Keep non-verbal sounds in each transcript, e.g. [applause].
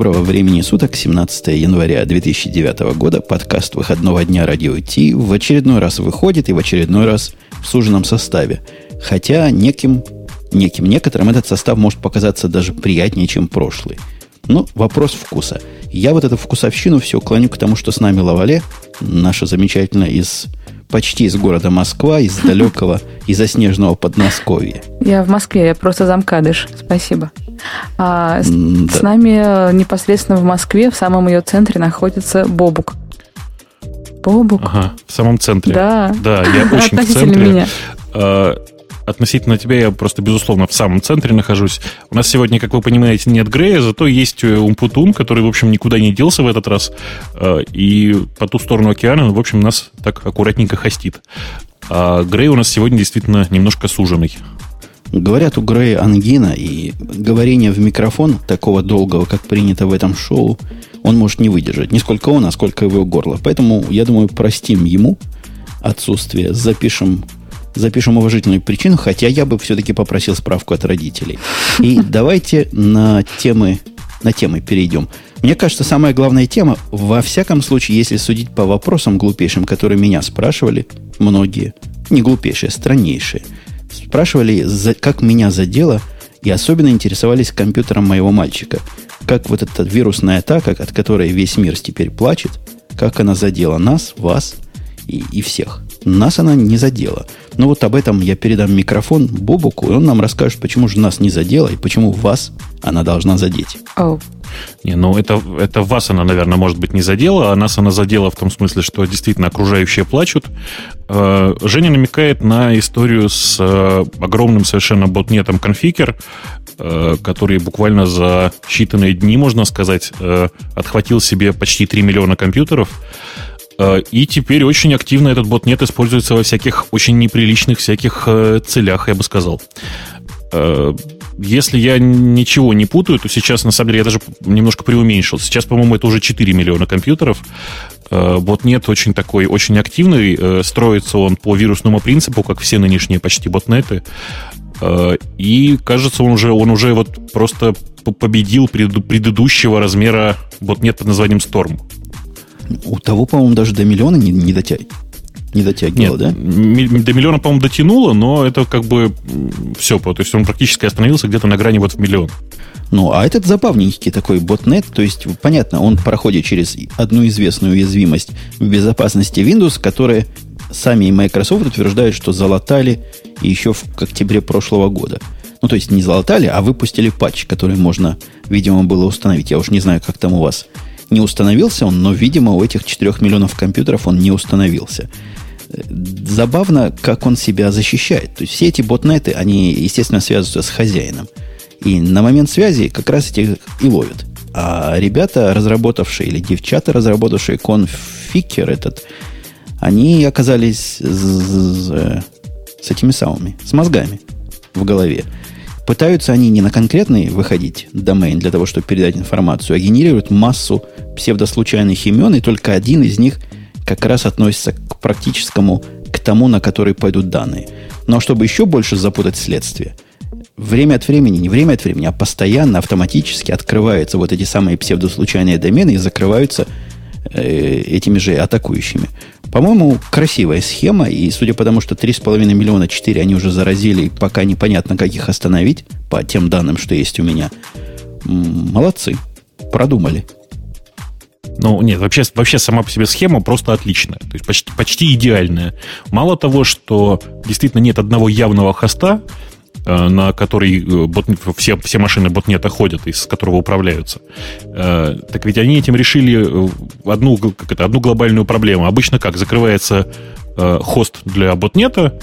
Доброго времени суток, 17 января 2009 года. Подкаст выходного дня Радио Ти в очередной раз выходит и в очередной раз в суженном составе. Хотя неким, неким некоторым этот состав может показаться даже приятнее, чем прошлый. Но вопрос вкуса. Я вот эту вкусовщину все клоню к тому, что с нами Лавале, наша замечательная из почти из города Москва, из [laughs] далекого и заснеженного Подмосковья. Я в Москве, я просто замкадыш. Спасибо. А, с, да. с нами непосредственно в Москве, в самом ее центре, находится Бобук. Бобук. Ага, в самом центре. Да. Да, я очень в центре. Меня. А, относительно тебя я просто, безусловно, в самом центре нахожусь. У нас сегодня, как вы понимаете, нет Грея, зато есть э, Умпутун, который, в общем, никуда не делся в этот раз. Э, и по ту сторону океана, в общем, нас так аккуратненько хостит. А Грей у нас сегодня действительно немножко суженный. Говорят, у Грея ангина, и говорение в микрофон такого долгого, как принято в этом шоу, он может не выдержать. Не сколько он, а сколько его горло. Поэтому, я думаю, простим ему отсутствие, запишем запишем уважительную причину, хотя я бы все-таки попросил справку от родителей. И давайте на темы, на темы перейдем. Мне кажется, самая главная тема, во всяком случае, если судить по вопросам глупейшим, которые меня спрашивали, многие, не глупейшие, а страннейшие, спрашивали, как меня задело, и особенно интересовались компьютером моего мальчика. Как вот эта вирусная атака, от которой весь мир теперь плачет, как она задела нас, вас и, и всех. Нас она не задела. Но вот об этом я передам микрофон Бобуку, и он нам расскажет, почему же нас не задела и почему вас она должна задеть. Oh. Не, ну это, это вас она, наверное, может быть, не задела, а нас она задела в том смысле, что действительно окружающие плачут. Э, Женя намекает на историю с э, огромным совершенно ботнетом конфигер, э, который буквально за считанные дни, можно сказать, отхватил себе почти 3 миллиона компьютеров. И теперь очень активно этот ботнет используется во всяких очень неприличных всяких целях, я бы сказал. Э, если я ничего не путаю, то сейчас, на самом деле, я даже немножко преуменьшил. Сейчас, по-моему, это уже 4 миллиона компьютеров. Ботнет очень такой, очень активный. Строится он по вирусному принципу, как все нынешние почти ботнеты. И, кажется, он уже, он уже вот просто победил предыдущего размера ботнет под названием Storm. У того, по-моему, даже до миллиона не, не дотягивает. Не дотягивало, Нет, да? До миллиона, по-моему, дотянуло, но это как бы все. То есть он практически остановился где-то на грани вот в миллион. Ну, а этот забавненький такой ботнет, то есть, понятно, он проходит через одну известную уязвимость в безопасности Windows, которые сами Microsoft утверждают, что залатали еще в октябре прошлого года. Ну, то есть не залатали, а выпустили патч, который можно, видимо, было установить. Я уж не знаю, как там у вас не установился он, но, видимо, у этих 4 миллионов компьютеров он не установился. Забавно, как он себя защищает. То есть все эти ботнеты, они, естественно, связываются с хозяином. И на момент связи как раз эти и ловят. А ребята, разработавшие, или девчата, разработавшие конфикер этот, они оказались с, с этими самыми, с мозгами в голове. Пытаются они не на конкретный выходить домен для того, чтобы передать информацию, а генерируют массу псевдослучайных имен, и только один из них как раз относится к практическому, к тому, на который пойдут данные. Но чтобы еще больше запутать следствие, время от времени, не время от времени, а постоянно, автоматически открываются вот эти самые псевдослучайные домены и закрываются э, этими же атакующими. По-моему, красивая схема, и судя по тому, что 3,5 миллиона 4 они уже заразили, и пока непонятно, как их остановить, по тем данным, что есть у меня, молодцы, продумали. Ну, нет, вообще, вообще сама по себе схема просто отличная. То есть почти, почти идеальная. Мало того, что действительно нет одного явного хоста, Э, на который э, бот, все, все машины ботнета ходят, из которого управляются. Э, так ведь они этим решили одну, как это, одну глобальную проблему. Обычно как? Закрывается хост для ботнета,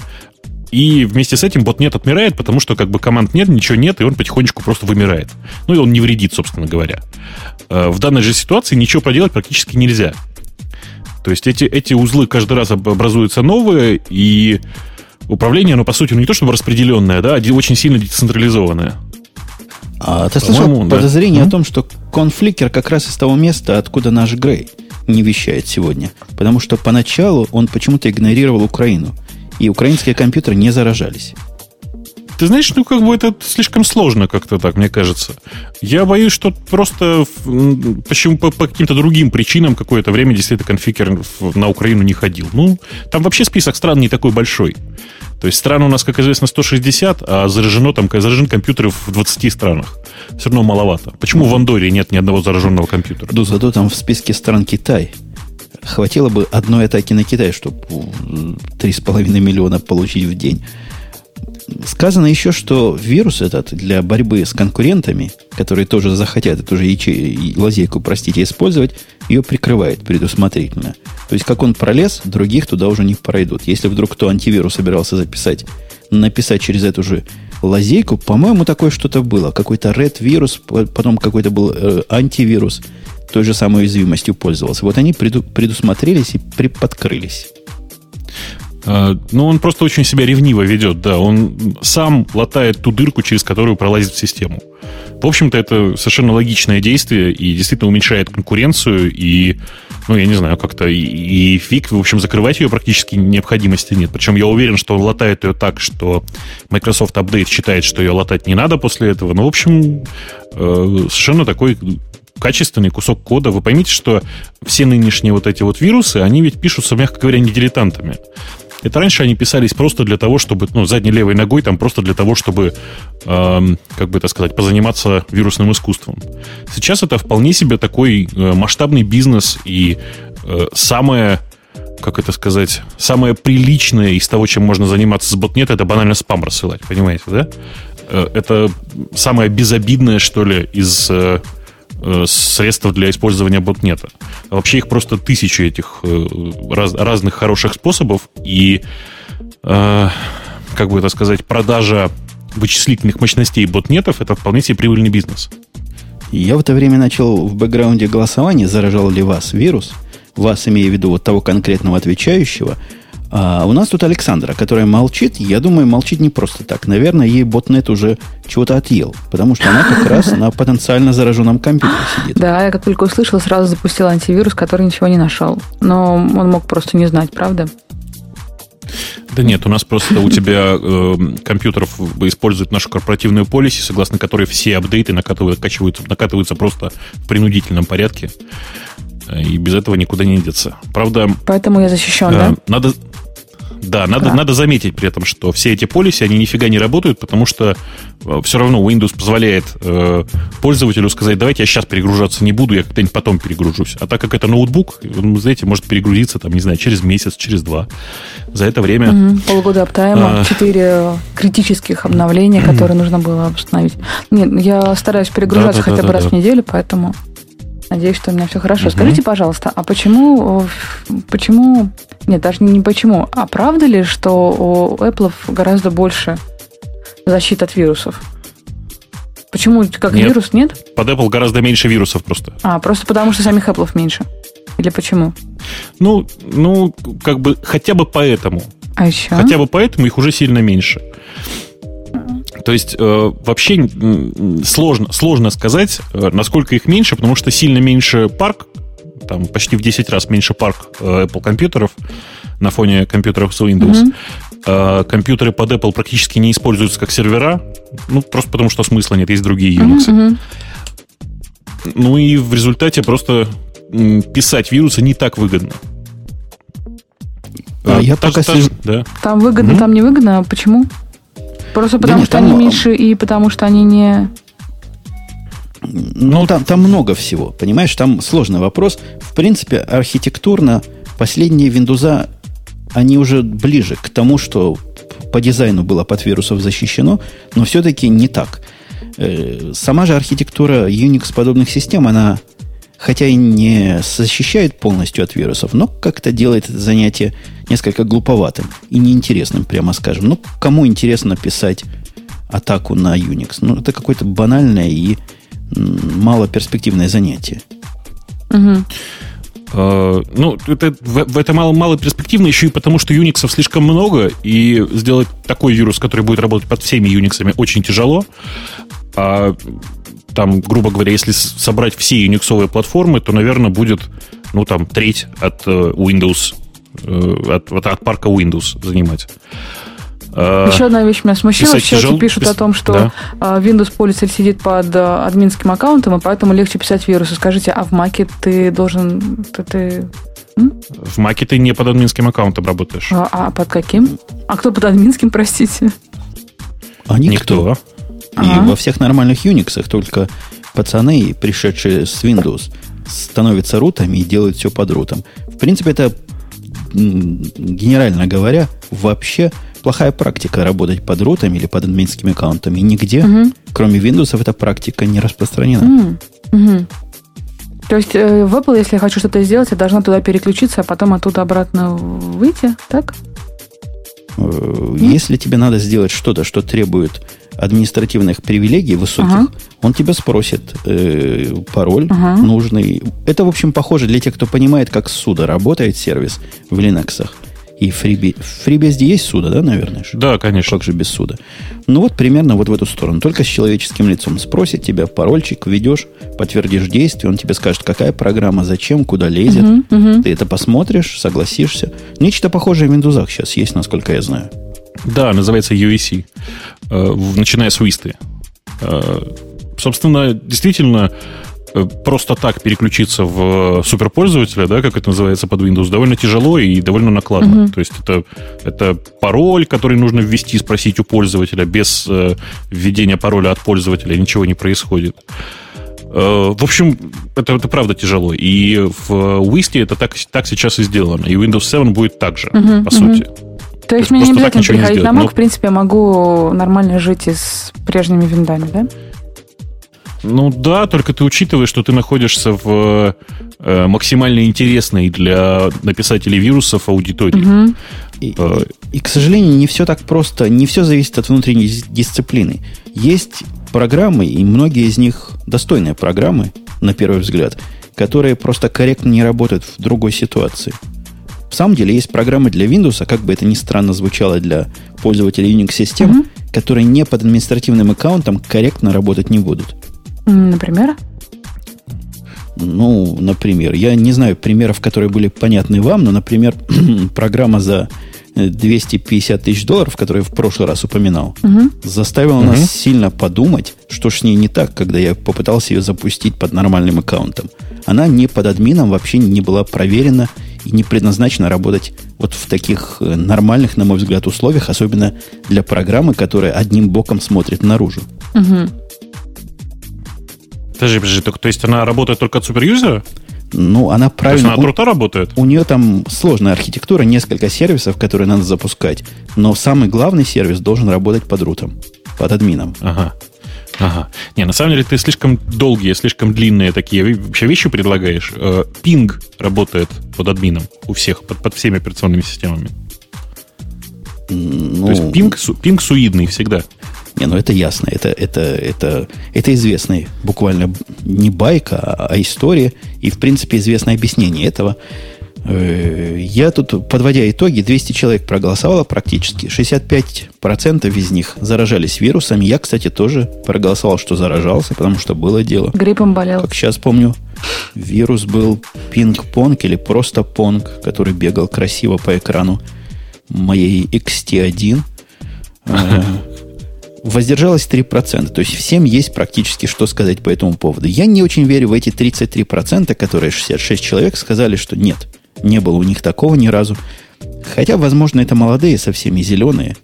и вместе с этим ботнет отмирает, потому что как бы команд нет, ничего нет, и он потихонечку просто вымирает. Ну и он не вредит, собственно говоря. В данной же ситуации ничего проделать практически нельзя. То есть эти, эти узлы каждый раз образуются новые, и управление, оно, по сути, ну, не то чтобы распределенное, да, а очень сильно децентрализованное. А ты слышал да. подозрение mm-hmm. о том, что конфликер как раз из того места, откуда наш Грей не вещает сегодня. Потому что поначалу он почему-то игнорировал Украину. И украинские компьютеры не заражались. Ты знаешь, ну как бы это слишком сложно как-то так, мне кажется. Я боюсь, что просто почему по, по каким-то другим причинам какое-то время действительно конфигер на Украину не ходил. Ну, там вообще список стран не такой большой. То есть стран у нас, как известно, 160, а заражено там заражен компьютеры в 20 странах. Все равно маловато. Почему в Андоре нет ни одного зараженного компьютера? Ну, зато там в списке стран Китай. Хватило бы одной атаки на Китай, чтобы 3,5 миллиона получить в день. Сказано еще, что вирус этот для борьбы с конкурентами, которые тоже захотят эту же яче... лазейку, простите, использовать, ее прикрывает предусмотрительно. То есть, как он пролез, других туда уже не пройдут. Если вдруг кто антивирус собирался записать, написать через эту же лазейку, по-моему, такое что-то было. Какой-то red вирус, потом какой-то был э, антивирус, той же самой уязвимостью пользовался. Вот они преду, предусмотрелись и приподкрылись. А, ну, он просто очень себя ревниво ведет, да. Он сам латает ту дырку, через которую пролазит в систему. В общем-то, это совершенно логичное действие и действительно уменьшает конкуренцию и, ну, я не знаю, как-то и, и фиг, в общем, закрывать ее практически необходимости нет. Причем я уверен, что он латает ее так, что Microsoft Update считает, что ее латать не надо после этого. Ну, в общем, э, совершенно такой качественный кусок кода. Вы поймите, что все нынешние вот эти вот вирусы, они ведь пишутся, мягко говоря, не дилетантами. Это раньше они писались просто для того, чтобы, ну, задней левой ногой, там просто для того, чтобы, э, как бы это сказать, позаниматься вирусным искусством. Сейчас это вполне себе такой э, масштабный бизнес и э, самое, как это сказать, самое приличное из того, чем можно заниматься с ботнет, это банально спам рассылать, понимаете, да? Э, это самое безобидное, что ли, из Э, средств для использования ботнета. Вообще их просто тысячи этих э, раз, разных хороших способов, и, э, как бы это сказать, продажа вычислительных мощностей ботнетов это вполне себе прибыльный бизнес. Я в это время начал в бэкграунде голосования, заражал ли вас вирус, вас, имея в виду вот того конкретного отвечающего, а у нас тут Александра, которая молчит. Я думаю, молчит не просто так. Наверное, ей ботнет уже чего-то отъел. Потому что она как раз на потенциально зараженном компьютере сидит. Да, я как только услышала, сразу запустила антивирус, который ничего не нашел. Но он мог просто не знать, правда? Да нет, у нас просто у тебя э, компьютеров используют нашу корпоративную полиси, согласно которой все апдейты накатываются, накатываются просто в принудительном порядке. И без этого никуда не деться. Правда... Поэтому я защищен, э, да? Надо, да, надо, надо заметить при этом, что все эти полиси, они нифига не работают, потому что э, все равно Windows позволяет э, пользователю сказать, давайте я сейчас перегружаться не буду, я когда-нибудь потом перегружусь. А так как это ноутбук, он, знаете, может перегрузиться, там, не знаю, через месяц, через два. За это время... Угу, полгода аптайма, а... четыре критических обновления, которые нужно было установить. Нет, я стараюсь перегружаться да, да, хотя да, бы раз в неделю, поэтому... Надеюсь, что у меня все хорошо. Угу. Скажите, пожалуйста, а почему, почему, нет, даже не почему, а правда ли, что у Apple гораздо больше защиты от вирусов? Почему, как нет. вирус, нет? Под Apple гораздо меньше вирусов просто. А, просто потому что самих Apple меньше? Или почему? Ну, ну, как бы хотя бы поэтому. А еще? Хотя бы поэтому их уже сильно меньше. То есть э, вообще сложно, сложно сказать, э, насколько их меньше, потому что сильно меньше парк, там почти в 10 раз меньше парк э, Apple компьютеров на фоне компьютеров с Windows. Mm-hmm. Э, компьютеры под Apple практически не используются как сервера, ну, просто потому что смысла нет, есть другие Unix. Mm-hmm. Ну и в результате просто писать вирусы не так выгодно. А, я так, пока так, сижу... да. Там выгодно, mm-hmm. там не выгодно. А почему? Просто потому да нет, что они меньше и потому что они не... Ну, там, там много всего, понимаешь? Там сложный вопрос. В принципе, архитектурно последние Windows, они уже ближе к тому, что по дизайну было под вирусов защищено, но все-таки не так. Э, сама же архитектура Unix подобных систем, она хотя и не защищает полностью от вирусов, но как-то делает это занятие несколько глуповатым и неинтересным, прямо скажем. Ну, кому интересно писать атаку на Unix? Ну, это какое-то банальное и малоперспективное занятие. Угу. Ну, это, в, это мало, мало перспективно еще и потому, что Unix слишком много, и сделать такой вирус, который будет работать под всеми Unix, очень тяжело. А там, грубо говоря, если собрать все юниксовые платформы, то, наверное, будет, ну, там, треть от э, Windows, э, от, от, парка Windows занимать. Э, Еще одна вещь меня смущила. Все тяжел... пишут пис... о том, что да. А, Windows пользователь сидит под а, админским аккаунтом, и поэтому легче писать вирусы. Скажите, а в Маке ты должен... Ты, ты... В Маке ты не под админским аккаунтом работаешь. А, а под каким? А кто под админским, простите? А никто. никто. И во всех нормальных Unix только пацаны, пришедшие с Windows, становятся рутами и делают все под рутом. В принципе, это, генерально говоря, вообще плохая практика работать под рутами или под админскими аккаунтами. Нигде, угу. кроме Windows, эта практика не распространена. Угу. То есть э, в Apple, если я хочу что-то сделать, я должна туда переключиться, а потом оттуда обратно выйти, так? Э, если тебе надо сделать что-то, что требует административных привилегий высоких, ага. он тебя спросит э, пароль ага. нужный. Это, в общем, похоже для тех, кто понимает, как суда работает сервис в Linux и. В FreeBSD есть суда, да, наверное? Да, конечно. Как же без суда? Ну вот примерно вот в эту сторону. Только с человеческим лицом. Спросит тебя парольчик, введешь, подтвердишь действие, он тебе скажет, какая программа, зачем, куда лезет. Угу, угу. Ты это посмотришь, согласишься. Нечто похожее в Windows сейчас есть, насколько я знаю. Да, называется UAC. Э, начиная с Висты. Э, собственно, действительно, Э, просто так переключиться в суперпользователя, да, как это называется под Windows, довольно тяжело и довольно накладно. Угу. То есть это, это пароль, который нужно ввести, спросить у пользователя. Без э, введения пароля от пользователя ничего не происходит. Э, в общем, это, это правда тяжело. И в Wisty это так, так сейчас и сделано. И Windows 7 будет так же, угу, по угу. сути. То есть мне не обязательно переходить на Mac, но... в принципе, я могу нормально жить и с прежними виндами, да? Ну да, только ты учитываешь, что ты находишься в э, максимально интересной для написателей вирусов аудитории. Угу. И, э, и, к сожалению, не все так просто, не все зависит от внутренней дисциплины. Есть программы, и многие из них достойные программы, на первый взгляд, которые просто корректно не работают в другой ситуации. В самом деле есть программы для Windows, как бы это ни странно звучало для пользователей Unix-систем, угу. которые не под административным аккаунтом корректно работать не будут. Например? Ну, например, я не знаю примеров, которые были понятны вам, но, например, [clears throat] программа за 250 тысяч долларов, которую я в прошлый раз упоминал, угу. заставила угу. нас сильно подумать, что ж с ней не так, когда я попытался ее запустить под нормальным аккаунтом. Она не под админом вообще не была проверена и не предназначена работать вот в таких э, нормальных, на мой взгляд, условиях, особенно для программы, которая одним боком смотрит наружу. Угу. Подожди, подожди, то, то есть она работает только от суперюзера? Ну, она правильно... То есть она круто работает? У нее там сложная архитектура, несколько сервисов, которые надо запускать. Но самый главный сервис должен работать под рутом, под админом. Ага. Ага. Не, на самом деле ты слишком долгие, слишком длинные такие вообще вещи предлагаешь. Пинг э, работает под админом у всех, под, под всеми операционными системами. Ну, То есть пинг, пинг суидный всегда. Не, ну это ясно. Это, это, это, это известный буквально не байка, а, а история. И, в принципе, известное объяснение этого. Э, я тут, подводя итоги, 200 человек проголосовало практически. 65% из них заражались вирусами. Я, кстати, тоже проголосовал, что заражался, потому что было дело. Гриппом болел. Как сейчас помню, вирус был пинг-понг или просто понг, который бегал красиво по экрану моей XT1. Воздержалось 3%. То есть всем есть практически что сказать по этому поводу. Я не очень верю в эти 33%, которые 66 человек сказали, что нет, не было у них такого ни разу. Хотя, возможно, это молодые, совсем и зеленые,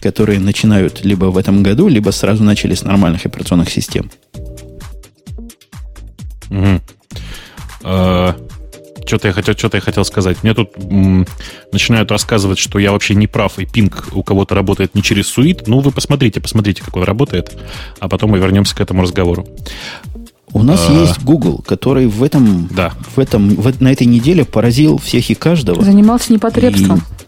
которые начинают либо в этом году, либо сразу начали с нормальных операционных систем. Угу. Что-то я хотел, что-то я хотел сказать. Мне тут м, начинают рассказывать, что я вообще не прав, и пинг у кого-то работает не через суит. Ну, вы посмотрите, посмотрите, как он работает, а потом мы вернемся к этому разговору. У нас а... есть Google, который в этом, да. в этом, в, на этой неделе поразил всех и каждого. Занимался непотребством. И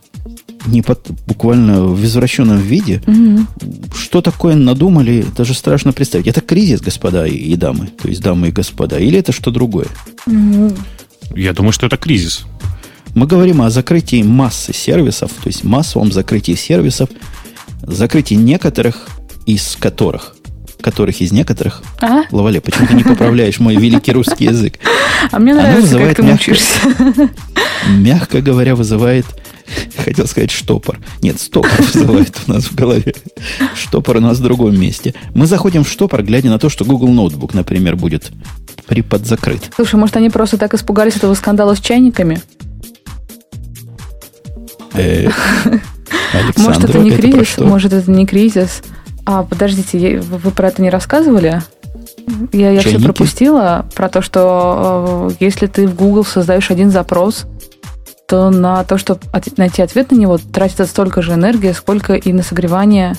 не под, буквально в извращенном виде. Угу. Что такое надумали, даже страшно представить. Это кризис, господа и, и дамы, то есть дамы и господа, или это что другое? Угу. Я думаю, что это кризис. Мы говорим о закрытии массы сервисов, то есть массовом закрытии сервисов, закрытии некоторых из которых, которых из некоторых, а? Лавале, почему ты не поправляешь мой великий русский язык? А мне нравится, вызывает, как ты мягко, мягко говоря, вызывает хотел сказать штопор. Нет, стопор [laughs] называют у нас в голове. Штопор у нас в другом месте. Мы заходим в штопор, глядя на то, что Google Ноутбук, например, будет приподзакрыт. Слушай, может, они просто так испугались этого скандала с чайниками? Э, [laughs] может, это не кризис, может, это не кризис. А, подождите, вы про это не рассказывали? Я, я все пропустила про то, что э, если ты в Google создаешь один запрос, то на то, чтобы от, найти ответ на него, тратится столько же энергии, сколько и на согревание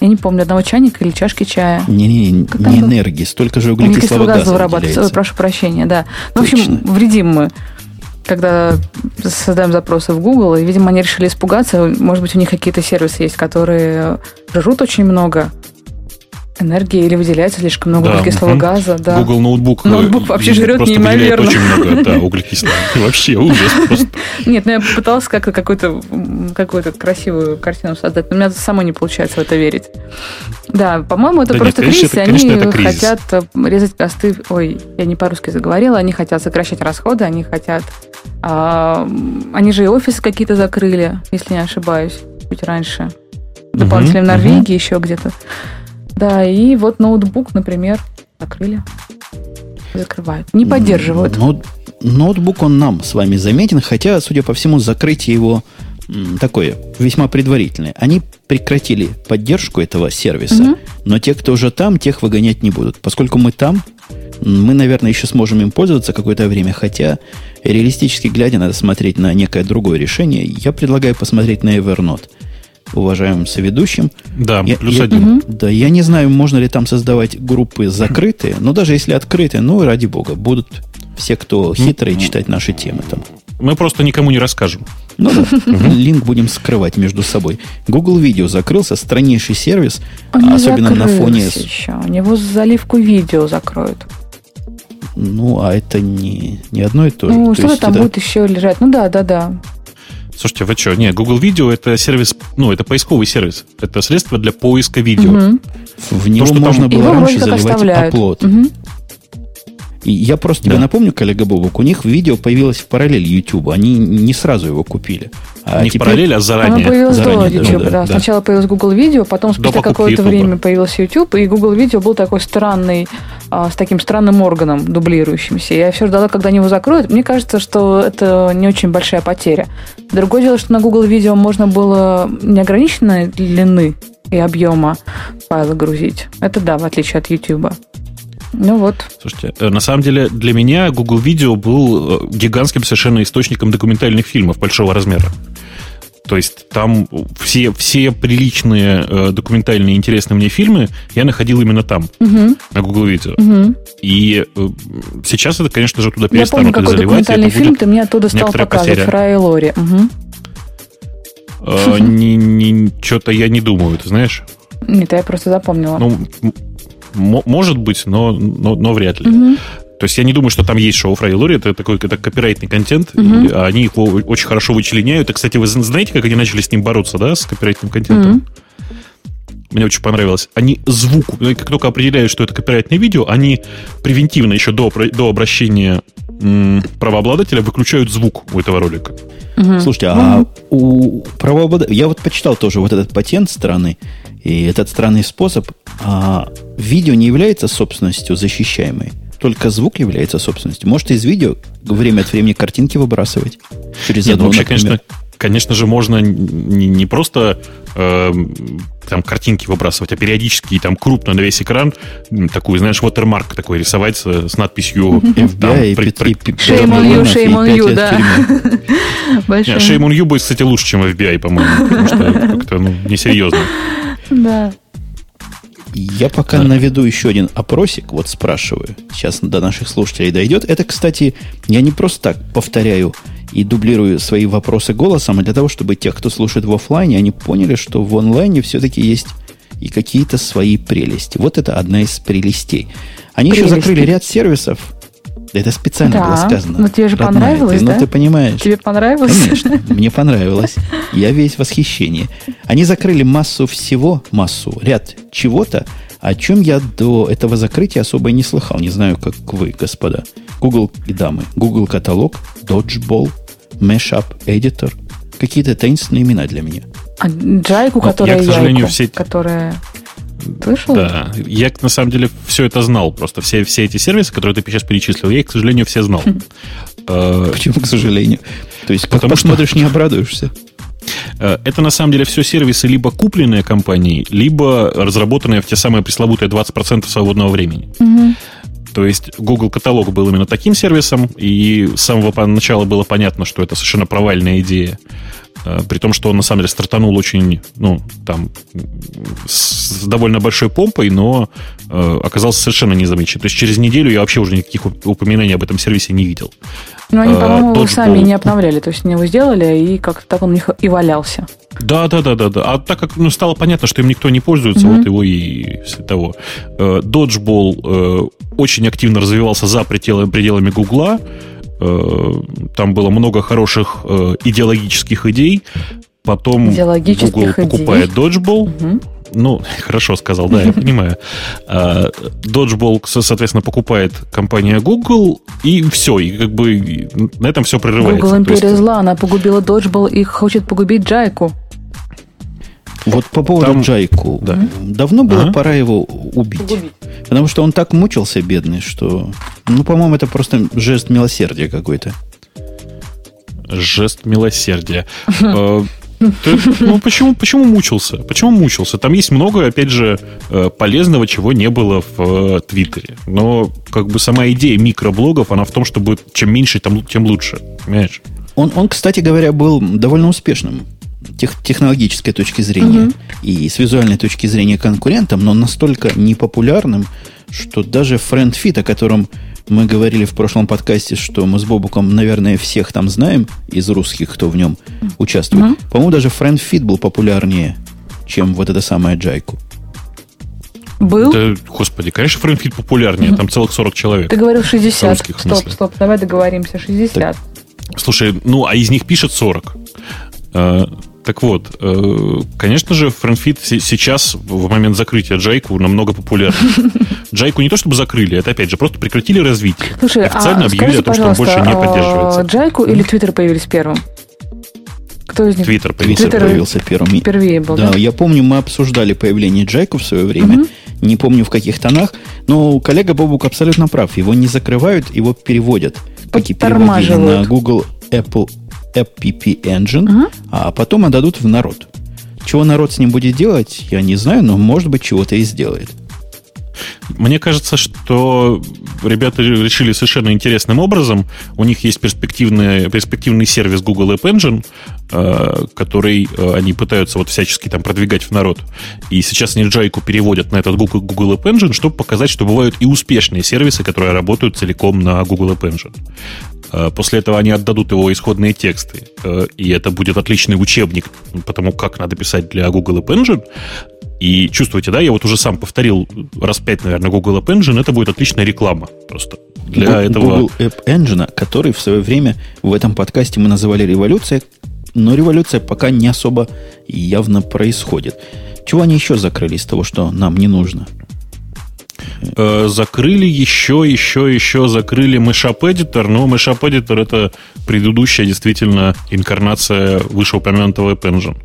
я не помню, одного чайника или чашки чая. Не-не, не энергии, столько же углекислого газа вырабатывается. Прошу прощения, да. Ну, в общем, вредим мы когда создаем запросы в Google, и, видимо, они решили испугаться. Может быть, у них какие-то сервисы есть, которые жрут очень много, энергии или выделяется слишком много да, углекислого угу. газа. Да. Google ноутбук, [laughs] ноутбук вообще жрет неимоверно. очень много да, углекислого. [laughs] Вообще ужас просто. [laughs] Нет, ну я попыталась как-то какую-то какую-то красивую картину создать, но у меня самой не получается в это верить. Да, по-моему, это да просто нет, кризис, и они это кризис. хотят э, резать косты. Ой, я не по-русски заговорила, они хотят сокращать расходы, они хотят... А, они же и офисы какие-то закрыли, если не ошибаюсь, чуть раньше. Дополнительно угу, в Норвегии угу. еще где-то. Да, и вот ноутбук, например, закрыли. Закрывают. Не поддерживают. Ноут, ноутбук он нам с вами заметен, хотя, судя по всему, закрытие его такое весьма предварительное. Они прекратили поддержку этого сервиса, угу. но те, кто уже там, тех выгонять не будут. Поскольку мы там, мы, наверное, еще сможем им пользоваться какое-то время, хотя реалистически глядя, надо смотреть на некое другое решение. Я предлагаю посмотреть на Evernote уважаемым соведущим. Да, я, плюс я, один. Да, я не знаю, можно ли там создавать группы закрытые, но даже если открытые, ну, ради бога, будут все, кто хитрые, читать наши темы там. Мы просто никому не расскажем. Ну да, [laughs] линк будем скрывать между собой. Google Видео закрылся, страннейший сервис, Он особенно на фоне... Еще. У него заливку видео закроют. Ну, а это не, не одно и то же. Ну, что там это... будет еще лежать? Ну да, да, да. Слушайте, вы что? Не, Google Video это сервис, ну, это поисковый сервис. Это средство для поиска видео. Угу. В него То, можно там... было Его раньше заливать оплот. Угу. И я просто да. тебе напомню, коллега Бобок, у них видео появилось в параллель YouTube. Они не сразу его купили. А не теперь... в параллель, а заранее. Оно появилось заранее, до YouTube, да, да. да. Сначала появилось Google Video, потом спустя какое-то время появился YouTube, и Google Video был такой странный, а, с таким странным органом, дублирующимся. Я все ждала, когда они его закроют. Мне кажется, что это не очень большая потеря. Другое дело, что на Google Video можно было неограниченной длины и объема файла грузить. Это да, в отличие от YouTube. Ну вот. Слушайте, э, на самом деле для меня Google Video был э, гигантским совершенно источником документальных фильмов большого размера. То есть там все, все приличные э, документальные интересные мне фильмы я находил именно там, угу. на Google Video. Угу. И э, сейчас это, конечно же, туда перестанут я помню, какой документальный фильм ты мне оттуда стал показывать, Фрай и Лори. Угу. Э, [laughs] не, не, что-то я не думаю, ты знаешь? Нет, я просто запомнила. Ну, может быть, но, но, но вряд ли. Угу. То есть я не думаю, что там есть шоу Фрай и Лори, это такой это копирайтный контент, угу. и они его очень хорошо вычленяют. И, кстати, вы знаете, как они начали с ним бороться, да, с копирайтным контентом? Угу. Мне очень понравилось. Они звук, как только определяют, что это копирайтное видео, они превентивно еще до, до обращения м, правообладателя выключают звук у этого ролика. Угу. Слушайте, а у правообладателя... Я вот почитал тоже вот этот патент страны, и этот странный способ. А видео не является собственностью защищаемой. Только звук является собственностью. Может из видео время от времени картинки выбрасывать. Через Нет, ну, вообще, конечно, конечно же, можно не, не просто э, там картинки выбрасывать, а периодически там крупно на весь экран такую, знаешь, watermark такой рисовать с, с надписью FBI Shame on you, shame on you, да. [laughs] Shame on you будет, кстати, лучше, чем FBI, по-моему, потому что как-то ну, несерьезно. Да. Я пока да. наведу еще один опросик, вот спрашиваю, сейчас до наших слушателей дойдет. Это, кстати, я не просто так повторяю и дублирую свои вопросы голосом, а для того, чтобы те, кто слушает в офлайне, они поняли, что в онлайне все-таки есть и какие-то свои прелести. Вот это одна из прелестей. Они Прелести. еще закрыли ряд сервисов, это специально да. было сказано. Но тебе же Родная, понравилось, ты, да? Ну, ты понимаешь. Тебе понравилось? Конечно, [laughs] мне понравилось. Я весь в восхищении. Они закрыли массу всего, массу, ряд чего-то, о чем я до этого закрытия особо и не слыхал. Не знаю, как вы, господа. Google и дамы. Google каталог, Dodgeball, Mashup Editor. какие-то таинственные имена для меня. А Джайку, которая я, к сожалению, яйку, все... которая Слышал? Да. Я, на самом деле, все это знал. Просто все, все эти сервисы, которые ты сейчас перечислил, я их, к сожалению, все знал. Э, Почему, к сожалению? То есть, Потому что посмотришь, не обрадуешься. Э, это на самом деле все сервисы либо купленные компанией, либо разработанные в те самые пресловутые 20% свободного времени. Угу. То есть Google каталог был именно таким сервисом, и с самого начала было понятно, что это совершенно провальная идея. Э, при том, что он на самом деле стартанул очень, ну, там, с довольно большой помпой, но э, оказался совершенно незамечен. То есть через неделю я вообще уже никаких упоминаний об этом сервисе не видел. Ну, они, по-моему, его сами не обновляли, то есть они его сделали, и как-то так он у них и валялся. Да, да, да, да, да. А так как ну, стало понятно, что им никто не пользуется, mm-hmm. вот его и того. Э, Dodgeball очень активно развивался за пределами, пределами Гугла. Э, там было много хороших э, идеологических идей. Потом Google покупает Dodgeball. Угу. Ну, хорошо сказал, да, я понимаю. [laughs] А, Dodgeball, соответственно, покупает компания Google, и все, и как бы на этом все прерывается. Google империя зла, она погубила Dodgeball и хочет погубить Джайку. Вот по поводу Там... Джайку. Да. Давно было ага. пора его убить. Погубить. Потому что он так мучился, бедный, что... Ну, по-моему, это просто жест милосердия какой-то. Жест милосердия. [laughs] Э, ну, почему, почему мучился? Почему мучился? Там есть много, опять же, э, полезного, чего не было в э, Твиттере. Но как бы сама идея микроблогов, она в том, чтобы чем меньше, тем лучше. Понимаешь? Он, он, кстати говоря, был довольно успешным тех, технологической точки зрения угу. и с визуальной точки зрения конкурентом, но настолько непопулярным, что даже FriendFit, о котором мы говорили в прошлом подкасте, что мы с Бобуком, наверное, всех там знаем из русских, кто в нем участвует. Угу. По-моему, даже FriendFit был популярнее, чем вот эта самая Джайку. Был? Да, господи, конечно, FriendFit популярнее. Угу. Там целых 40 человек. Ты говорил 60. Русских, стоп, стоп, давай договоримся. 60. Так. Слушай, ну, а из них пишет 40. Так вот, э, конечно же, FriendFit сейчас, в момент закрытия Джайку, намного популярнее. [laughs] Джайку не то чтобы закрыли, это опять же просто прекратили развитие. Слушай, официально а объявили о том, что он больше не поддерживается. Джайку или Твиттер появились первым? Кто из них? Твиттер появился, Twitter появился первым. Впервые был, да, да? я помню, мы обсуждали появление Джайку в свое время. Угу. Не помню в каких тонах, но коллега Бобук абсолютно прав. Его не закрывают, его переводят. Переводили на Google, Apple App Engine, uh-huh. а потом отдадут в народ. Чего народ с ним будет делать, я не знаю, но может быть чего-то и сделает. Мне кажется, что ребята решили совершенно интересным образом. У них есть перспективный, перспективный сервис Google App Engine, э, который э, они пытаются вот всячески там продвигать в народ. И сейчас они Джайку переводят на этот Google, Google App Engine, чтобы показать, что бывают и успешные сервисы, которые работают целиком на Google App Engine. Э, после этого они отдадут его исходные тексты, и это будет отличный учебник по тому, как надо писать для Google App Engine. И чувствуете, да, я вот уже сам повторил раз пять, наверное, Google App Engine, это будет отличная реклама просто для Google, этого. Google App Engine, который в свое время в этом подкасте мы называли революцией, но революция пока не особо явно происходит. Чего они еще закрыли из того, что нам не нужно? Э, закрыли еще, еще, еще закрыли Mashup Editor, но Mashup Editor это предыдущая действительно инкарнация вышеупомянутого App Engine.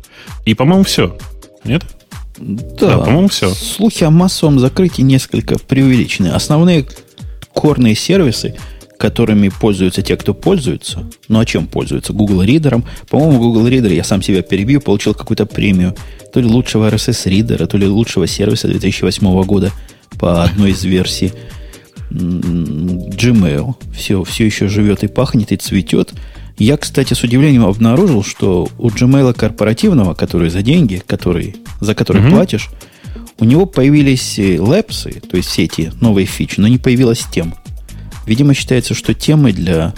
И, по-моему, все. Нет? Да, да по-моему, все. Слухи о массовом закрытии несколько преувеличены. Основные корные сервисы, которыми пользуются те, кто пользуется, ну а чем пользуются? Google Reader. По-моему, Google Reader, я сам себя перебью, получил какую-то премию то ли лучшего RSS Reader, то ли лучшего сервиса 2008 года по одной из версий. Gmail все, все еще живет и пахнет, и цветет. Я, кстати, с удивлением обнаружил, что у Gmail корпоративного, который за деньги, который, за который mm-hmm. платишь, у него появились лэпсы, то есть все эти новые фичи, но не появилась тем. Видимо, считается, что темы для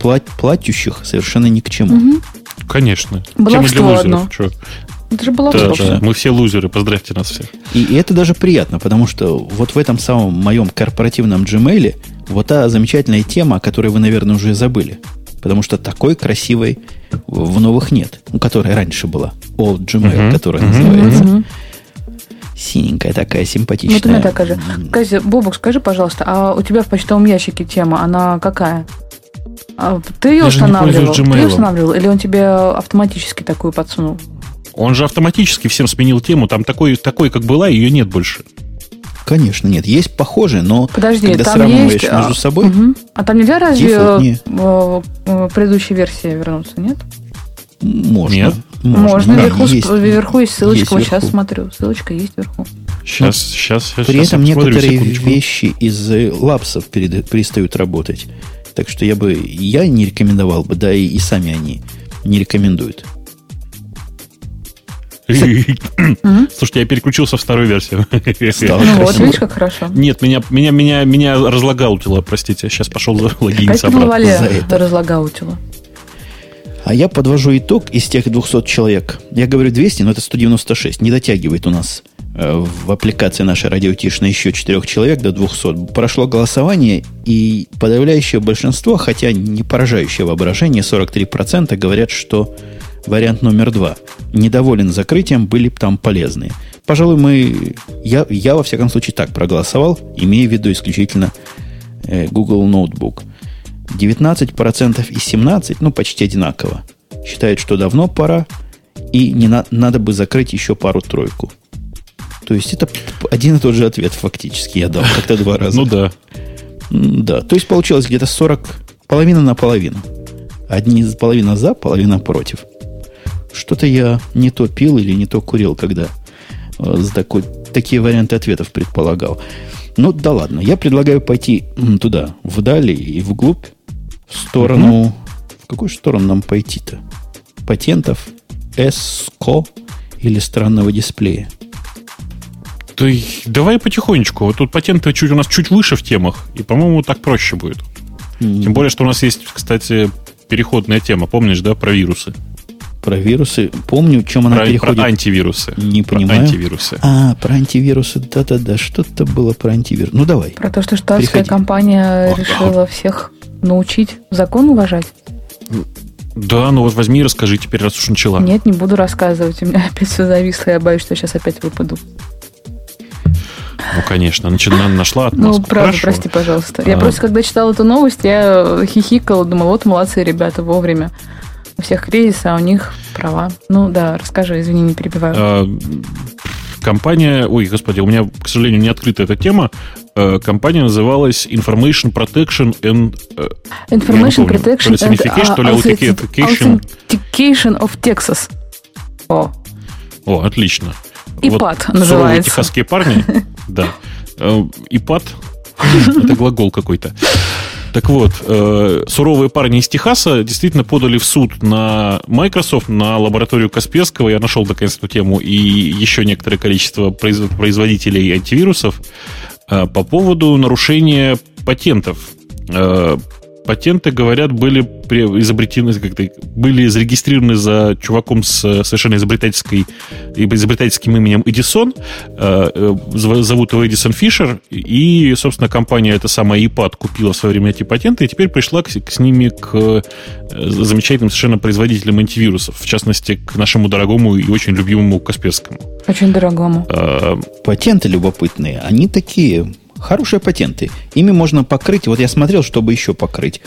плат- платящих совершенно ни к чему. Угу. Конечно. Темы для лузеров. Что? Это же было да, да. Мы все лузеры, поздравьте нас всех. И, и это даже приятно, потому что вот в этом самом моем корпоративном Gmail вот та замечательная тема, о которой вы, наверное, уже забыли. Потому что такой красивой в новых нет. Ну, которая раньше была. Old Gmail, uh-huh. которая uh-huh. называется. Uh-huh. Синенькая такая, симпатичная. Вот у меня такая же. Скажи, Бобок, скажи, пожалуйста, а у тебя в почтовом ящике тема, она какая? А ты ее устанавливал? Ты ее устанавливал? Или он тебе автоматически такую подсунул? Он же автоматически всем сменил тему. Там такой, такой как была, ее нет больше. Конечно, нет. Есть похожие, но Подожди, когда там сравниваешь есть, между а, собой... Угу. А там нельзя разве Дефолт, э, э, предыдущей версии вернуться, нет? Можно. Нет. Можно. Можно. Да, вверху, есть. вверху есть ссылочка. Есть вот вверху. сейчас смотрю. Ссылочка есть вверху. Сейчас, сейчас, сейчас. При сейчас этом некоторые секундочку. вещи из э, лапсов перед- перестают работать. Так что я бы, я не рекомендовал бы, да и, и сами они не рекомендуют. Слушайте, я переключился в старую версию. Ну вот, видишь, как хорошо. Нет, меня, меня, меня, меня разлагаутило, простите. Сейчас пошел за логиниться обратно. Валя это. разлагаутила. А я подвожу итог из тех 200 человек. Я говорю 200, но это 196. Не дотягивает у нас э, в аппликации нашей радиотишь на еще 4 человек до 200. Прошло голосование, и подавляющее большинство, хотя не поражающее воображение, 43% говорят, что вариант номер два. Недоволен закрытием, были там полезные. Пожалуй, мы... Я, я во всяком случае так проголосовал, имея в виду исключительно э, Google Notebook. 19% из 17, ну, почти одинаково, считают, что давно пора, и не на- надо бы закрыть еще пару-тройку. То есть это один и тот же ответ фактически я дал, как-то два раза. Ну да. Да, то есть получилось где-то 40, половина на половину. Одни половина за, половина против. Что-то я не то пил или не то курил, когда э, с такой, такие варианты ответов предполагал. Ну, да ладно. Я предлагаю пойти туда, вдали и вглубь, в сторону... В какую сторону нам пойти-то? Патентов, СКО или странного дисплея? И давай потихонечку. Вот тут патенты чуть у нас чуть выше в темах, и, по-моему, так проще будет. М, Тем более, что у нас есть, кстати, переходная тема. Помнишь, да, про вирусы? Про вирусы. Помню, чем она Про, переходит. про антивирусы. Не Про понимаю. антивирусы. А, про антивирусы. Да-да-да, что-то было про антивирус. Ну, давай. Про то, что штатская Приходи. компания Ага. решила всех научить закон уважать. Да, ну вот возьми и расскажи теперь, раз уж начала. Нет, не буду рассказывать. У меня [laughs] опять все зависло. Я боюсь, что сейчас опять выпаду. Ну, конечно, начала, нашла Ну, отмазку. правда, Хорошо. прости, пожалуйста. Я А. просто, когда читала эту новость, я хихикала, думала, вот молодцы ребята, вовремя. У всех кризис, а у них права. Ну да, расскажи, извини, не перебиваю. А, Компания, ой, господи, у меня, к сожалению, не открыта эта тема. Э, Компания называлась Information Protection and... э, Information помню, Protection то ли and то ли Authentication. Authentication of Texas. О, О, отлично. ИПАД суровые называется. техасские парни. [laughs] Да. Э, ИПАД. [laughs] Это глагол какой-то. Так вот, э, суровые парни из Техаса действительно подали в суд на Microsoft, на лабораторию Касперского. Я нашел наконец эту тему и еще некоторое количество произ- производителей антивирусов э, по поводу нарушения патентов. Э, Патенты, говорят, были изобретены, как-то, были зарегистрированы за чуваком с совершенно изобретательской, изобретательским именем Эдисон. Э, э, Зовут его Эдисон Фишер. И, собственно, компания эта самая iPad купила в свое время эти патенты и теперь пришла к, с- к- с ними к э, замечательным совершенно производителям антивирусов. В частности, к нашему дорогому и очень любимому Касперскому. Очень дорогому. Патенты любопытные, они такие, хорошие патенты. Ими можно покрыть, вот я смотрел, чтобы еще покрыть.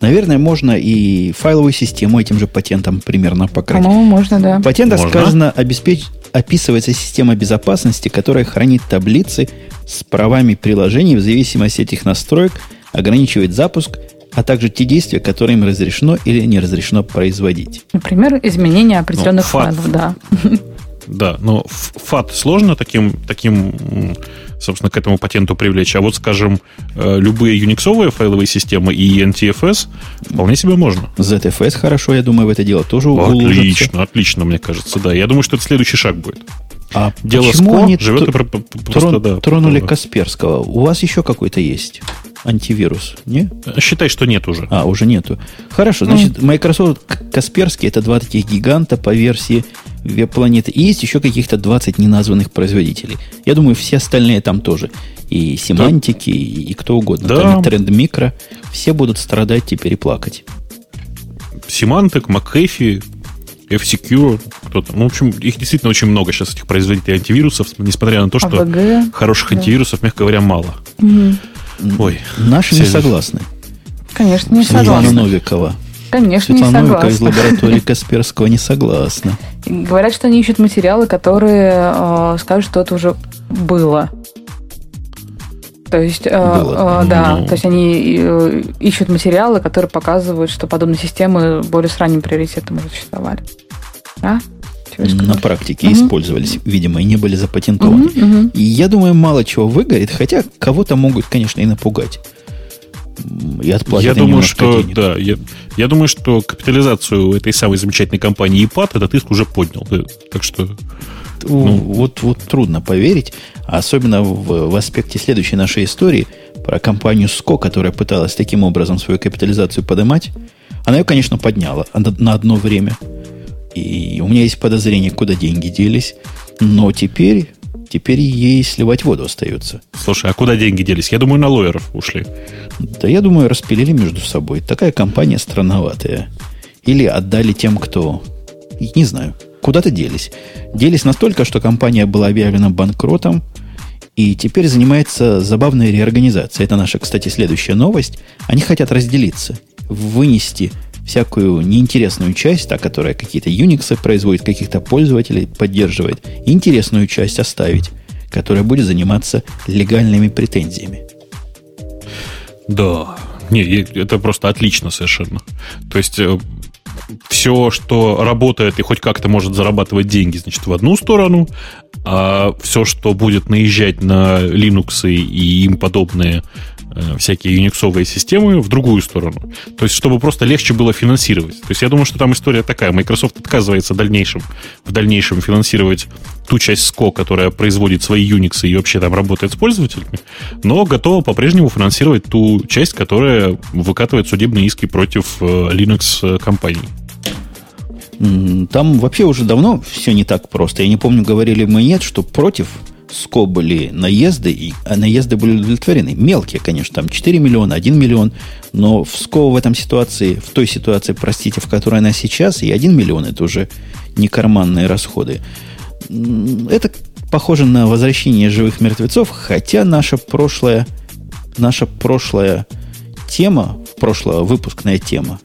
Наверное, можно и файловую систему этим же патентом примерно покрыть. По-моему, можно, да. В патентах Можно. сказано, обеспеч... описывается система безопасности, которая хранит таблицы с правами приложений в зависимости от их настроек, ограничивает запуск, а также те действия, которые им разрешено или не разрешено производить. Например, изменение определенных Ну, файлов, да. Да, но фат сложно таким, таким, собственно, к этому патенту привлечь. А вот, скажем, э, любые юниксовые файловые системы и NTFS вполне себе можно. ZFS хорошо, я думаю, в это дело тоже уложится. Отлично, отлично, мне кажется, да. Я думаю, что это следующий шаг будет. А Дело почему СКО они живет тр- про- просто, трон- да. тронули про- Касперского? У вас еще какой-то есть антивирус, не? Считай, что нет уже. А, уже нету. Хорошо, значит, Microsoft К- Касперский это два таких гиганта по версии веб-планеты. И есть еще каких-то 20 неназванных производителей. Я думаю, все остальные там тоже. И семантики, и, и кто угодно. Да. Там и тренд микро. Все будут страдать теперь и плакать. Symantec, McAfee, F-Secure, кто-то. Ну, в общем, их действительно очень много сейчас, этих производителей антивирусов, несмотря на то, что АВГ. хороших да. антивирусов, мягко говоря, мало. Мгм. Ой. Наши не согласны. Конечно, не Светлана согласна. Новикова. Конечно, Светлана не Новикова из согласна. лаборатории [laughs] Касперского не согласна. Говорят, что они ищут материалы, которые э, скажут, что это уже было. То есть, э, Было. э, да, Ну. то есть они э, ищут материалы, которые показывают, что подобные системы более с ранним приоритетом уже существовали. Да? На практике Мгм. использовались, видимо, и не были запатентованы. Мгм, мгм. И я думаю, мало чего выгорит, хотя кого-то могут, конечно, и напугать. И отплатят Я думаю, что денег. да, я, я думаю, что капитализацию этой самой замечательной компании ИПАД этот иск уже поднял. Э, Так что Ну, вот, вот трудно поверить, особенно в, в аспекте следующей нашей истории про компанию СКО, которая пыталась таким образом свою капитализацию поднимать. Она ее, конечно, подняла на на одно время. И у меня есть подозрение, куда деньги делись. Но теперь, теперь ей сливать воду остается. Слушай, а куда деньги делись? Я думаю, на лоеров ушли. Да я думаю, распилили между собой. Такая компания странноватая. Или отдали тем, кто... Не знаю. Куда-то делись. Делись настолько, что компания была объявлена банкротом, и теперь занимается забавной реорганизацией. Это наша, кстати, следующая новость. Они хотят разделиться, вынести всякую неинтересную часть, та, которая какие-то Unix производит, каких-то пользователей поддерживает, интересную часть оставить, которая будет заниматься легальными претензиями. Да. Не, это просто отлично совершенно. То есть все, что работает и хоть как-то может зарабатывать деньги, значит, в одну сторону, а все, что будет наезжать на Linux и им подобные э, всякие юниксовые системы, в другую сторону. То есть, чтобы просто легче было финансировать. То есть, я думаю, что там история такая. Microsoft отказывается в дальнейшем, в дальнейшем финансировать ту часть SCO, которая производит свои Unix и вообще там работает с пользователями, но готова по-прежнему финансировать ту часть, которая выкатывает судебные иски против э, Linux-компаний. Там вообще уже давно все не так просто. Я не помню, говорили мы нет, что против СКО были наезды, и, а наезды были удовлетворены. Мелкие, конечно, там 4 миллиона, 1 миллион, но в СКО в этом ситуации, в той ситуации, простите, в которой она сейчас, и 1 миллион это уже не карманные расходы. Это похоже на возвращение живых мертвецов, хотя наша прошлая, наша прошлая тема, прошлая выпускная тема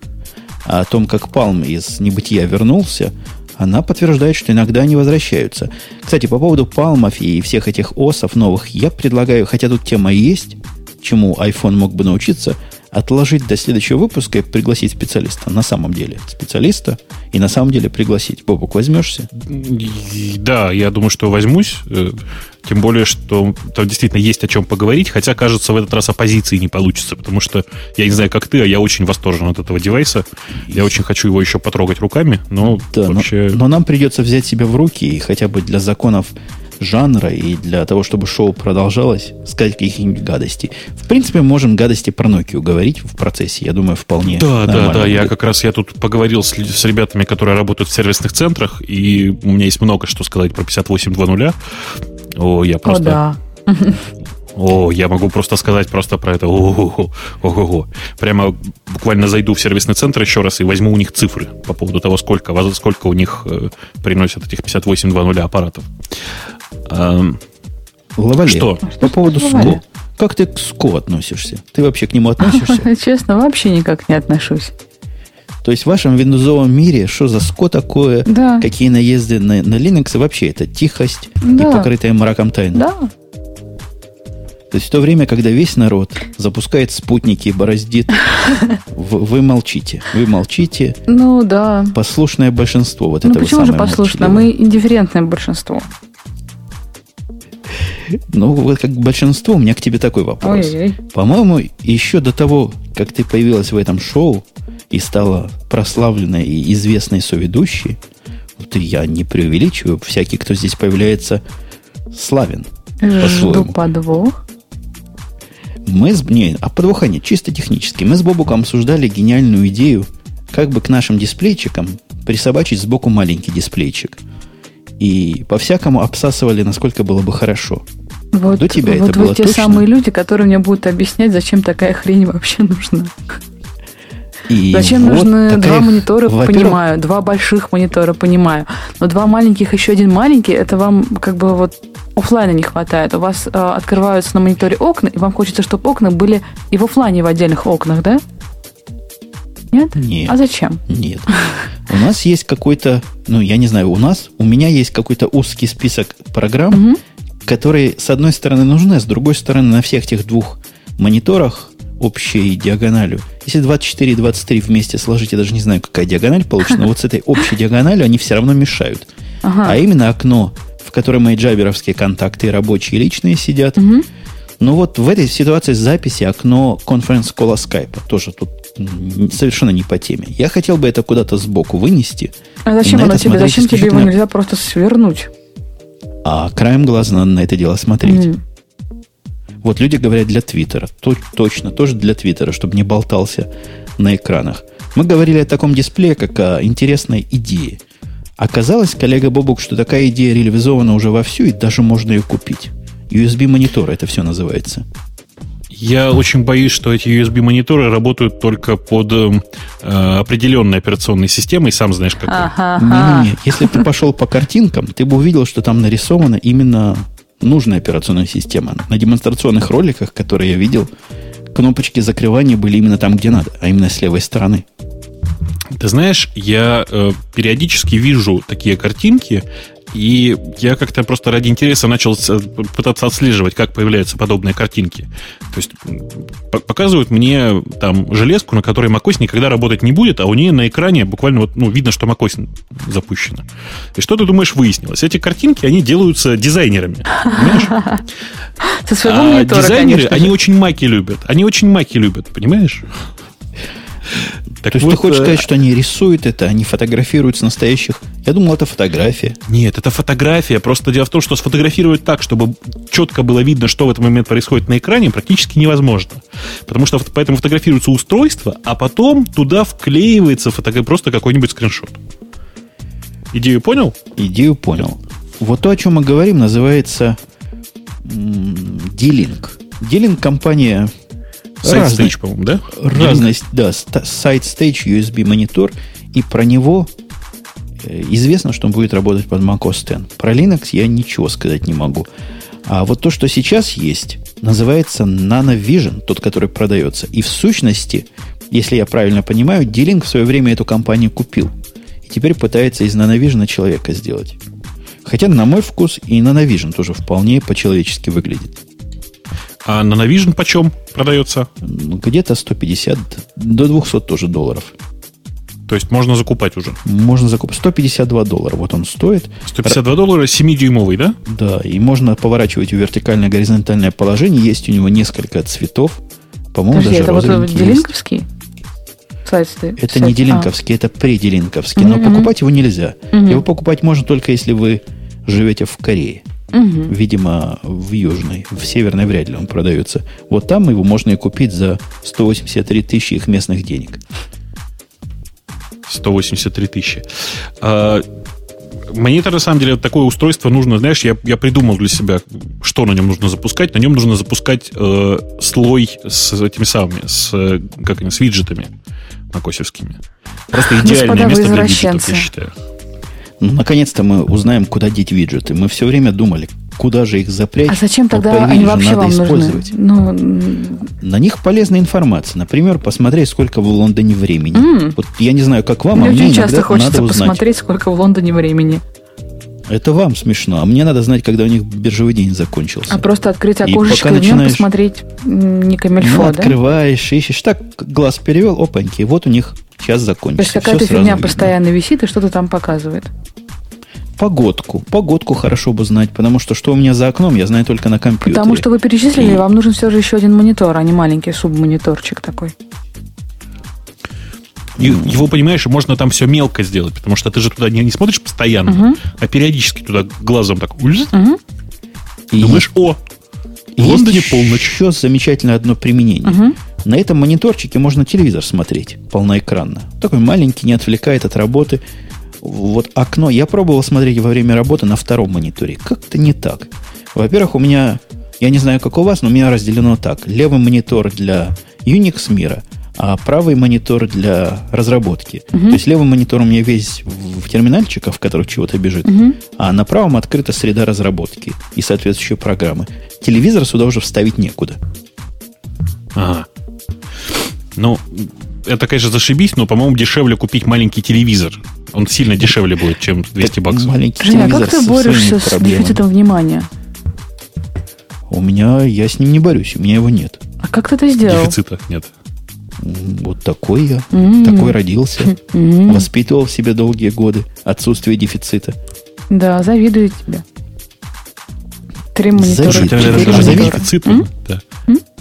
о том, как Палм из небытия вернулся, она подтверждает, что иногда они возвращаются. Кстати, по поводу палмов и всех этих осов новых, я предлагаю, хотя тут тема есть, чему iPhone мог бы научиться, отложить до следующего выпуска и пригласить специалиста. На самом деле. Специалиста и на самом деле пригласить. Бобук, возьмешься? Да, я думаю, что возьмусь. э, Тем более, что там действительно есть о чем поговорить, хотя, кажется, в этот раз оппозиции не получится, потому что я не знаю, как ты, а я очень восторжен от этого девайса. Я очень хочу его еще потрогать руками, но Да, но- вообще... но, нам придется взять себя в руки и хотя бы для законов жанра и для того, чтобы шоу продолжалось, сказать каких-нибудь гадостей. В принципе, можем гадости про Nokia говорить в процессе, я думаю, вполне Да, да, нормально да. Я как раз я тут поговорил с, с ребятами, которые работают в сервисных центрах, и у меня есть много что сказать про 58.2.0. О, я О, просто... да. [laughs] О, я могу просто сказать просто про это. Ого, ого, Прямо буквально зайду в сервисный центр еще раз и возьму у них цифры по поводу того, сколько, сколько у них э, приносят этих 58.2.0 аппаратов. Эм, Лавале, Что? По поводу Лавале? СКО. Как ты к СКО относишься? Ты вообще к нему относишься? [laughs] Честно, вообще никак не отношусь. То есть в вашем виндузовом мире, что за СКО такое? Да. Какие наезды на, на Linux? И вообще это тихость Да. и покрытая мраком тайна. Да, То есть в то время, когда весь народ запускает спутники и бороздит, [laughs] вы молчите. Вы молчите. ну да. Послушное большинство. Вот Ну это почему же самое послушно? молчаливое. Мы индифферентное большинство. Ну, вот как большинство, у меня к тебе такой вопрос. Ой-ой. По-моему, еще до того, как ты появилась в этом шоу и стала прославленной и известной соведущей, вот я не преувеличиваю, всякий, кто здесь появляется, славен. Жду подвох. Мы с... Не, а подвоха нет, чисто технически. Мы с Бобуком обсуждали гениальную идею, как бы к нашим дисплейчикам присобачить сбоку маленький дисплейчик. И по-всякому обсасывали, насколько было бы хорошо. Вот, До тебя вот это вы было те точно? самые люди, которые мне будут объяснять, зачем такая хрень вообще нужна. И Зачем вот нужны такая два монитора, понимаю, два больших монитора, понимаю. Но два маленьких, еще один маленький, это вам как бы вот оффлайна не хватает. У вас э, открываются на мониторе окна, и вам хочется, чтобы окна были и в оффлайне в отдельных окнах, да? Нет? Нет. А зачем? Нет. У нас есть какой-то, ну, я не знаю, у нас, у меня есть какой-то узкий список программ, угу. которые, с одной стороны, нужны, с другой стороны, на всех этих двух мониторах общей диагональю. Если 24 и 23 вместе сложить, я даже не знаю, какая диагональ получится, но [laughs] вот с этой общей диагональю они все равно мешают. Ага. А именно окно, в котором мои джаберовские контакты рабочие и личные сидят. Угу. Ну вот в этой ситуации записи окно конференц-кола скайпа тоже тут совершенно не по теме. Я хотел бы это куда-то сбоку вынести. А зачем оно тебе? Зачем тебе его нельзя просто свернуть? А краем глаза надо на это дело смотреть. Mm. Вот люди говорят для Твиттера. То, точно, тоже для Твиттера, чтобы не болтался на экранах. Мы говорили о таком дисплее, как о интересной идее. Оказалось, коллега Бобук, что такая идея реализована уже вовсю, и даже можно ее купить. USB-монитор это все называется. Я очень боюсь, что эти USB-мониторы работают только под э, определенной операционной системой, сам знаешь. Ага, ага. Не, не, Если ты пошел по картинкам, ты бы увидел, что там нарисована именно нужная операционная система. На демонстрационных роликах, которые я видел, кнопочки закрывания были именно там, где надо, а именно с левой стороны. Ты знаешь, я э, периодически вижу такие картинки, и я как-то просто ради интереса начал пытаться отслеживать, как появляются подобные картинки. То есть показывают мне там железку, на которой macOS никогда работать не будет, а у нее на экране буквально вот, ну, видно, что macOS запущена. И что ты думаешь выяснилось? Эти картинки, они делаются дизайнерами. Понимаешь? [laughs] а дизайнеры, они очень маки любят. Они очень маки любят, понимаешь? Так То есть вот, ты хочешь э, сказать, что они рисуют это, они фотографируют с настоящих... Я думал, это фотография. Нет, это фотография. Просто дело в том, что сфотографировать так, чтобы четко было видно, что в этот момент происходит на экране, практически невозможно. Потому что поэтому фотографируется устройство, а потом туда вклеивается фото... просто какой-нибудь скриншот. Идею понял? Идею понял. Вот то, о чем мы говорим, называется D-Link. D-Link компания Сайт Stage, по-моему, да? Разность, да. Сайт Stage USB монитор. И про него э, известно, что он будет работать под macOS X. Про Linux я ничего сказать не могу. А вот то, что сейчас есть, называется NanoVision, тот, который продается. И в сущности, если я правильно понимаю, D-Link в свое время эту компанию купил. И теперь пытается из NanoVision человека сделать. Хотя, на мой вкус, и NanoVision тоже вполне по-человечески выглядит. А на Navision почем продается? Где-то 150 до 200 тоже долларов. То есть можно закупать уже? Можно закупать. 152 доллара. Вот он стоит. 152 доллара 7-дюймовый, да? Да. И можно поворачивать в вертикальное горизонтальное положение. Есть у него несколько цветов. По-моему, Подожди, даже это вот делинковский? Сайт стоит. Это сайт. не делинковский, а. это пределинковский. Mm-hmm. Но покупать его нельзя. Mm-hmm. Его покупать можно только если вы живете в Корее. Угу. Видимо, в южной, в северной вряд ли он продается. Вот там его можно и купить за 183 тысячи их местных денег. 183 тысячи. А, мне это на самом деле такое устройство нужно, знаешь, я, я придумал для себя, что на нем нужно запускать. На нем нужно запускать э, слой с этими самыми, с, как они, с виджетами макосевскими. Просто идеальное место для виджетов, я считаю. Ну, наконец-то мы узнаем, куда деть виджеты. Мы все время думали, куда же их запрячь. А зачем тогда они вообще надо вам использовать. нужны? Ну... На них полезная информация. Например, посмотреть, сколько в Лондоне времени. Mm. Вот я не знаю, как вам, мне а мне часто хочется надо узнать. посмотреть, сколько в Лондоне времени. Это вам смешно, а мне надо знать, когда у них биржевой день закончился. А просто открыть окошечко и, и начинаешь... посмотреть не камельфо, ну, да? открываешь, ищешь, так глаз перевел, опаньки, вот у них час закончился. То есть какая-то фигня видно. постоянно висит и что-то там показывает. Погодку. Погодку хорошо бы знать, потому что что у меня за окном, я знаю только на компьютере. Потому что вы перечислили, и... вам нужен все же еще один монитор, а не маленький субмониторчик такой. Его, понимаешь, можно там все мелко сделать, потому что ты же туда не, не смотришь постоянно, угу. а периодически туда глазом так угу. и думаешь, о, в Лондоне полночь. Еще замечательное одно применение. Угу. На этом мониторчике можно телевизор смотреть полноэкранно. Такой маленький, не отвлекает от работы вот окно, я пробовал смотреть во время работы на втором мониторе. Как-то не так. Во-первых, у меня, я не знаю, как у вас, но у меня разделено так. Левый монитор для Unix мира, а правый монитор для разработки. Угу. То есть левый монитор у меня весь в терминальчиках, в которых чего-то бежит, угу. а на правом открыта среда разработки и соответствующие программы. Телевизор сюда уже вставить некуда. Ага. Ну, это, конечно, зашибись, но, по-моему, дешевле купить маленький телевизор. Он сильно дешевле будет, чем 200 так баксов. Маленький Женя, а как ты борешься с дефицитом внимания? У меня, я с ним не борюсь, у меня его нет. А как ты это сделал? Дефицита нет. Вот такой я, mm-hmm. такой родился, mm-hmm. воспитывал в себе долгие годы, отсутствие дефицита. Да, завидую тебе. Три монитора. У тебя даже не дефицит. Да.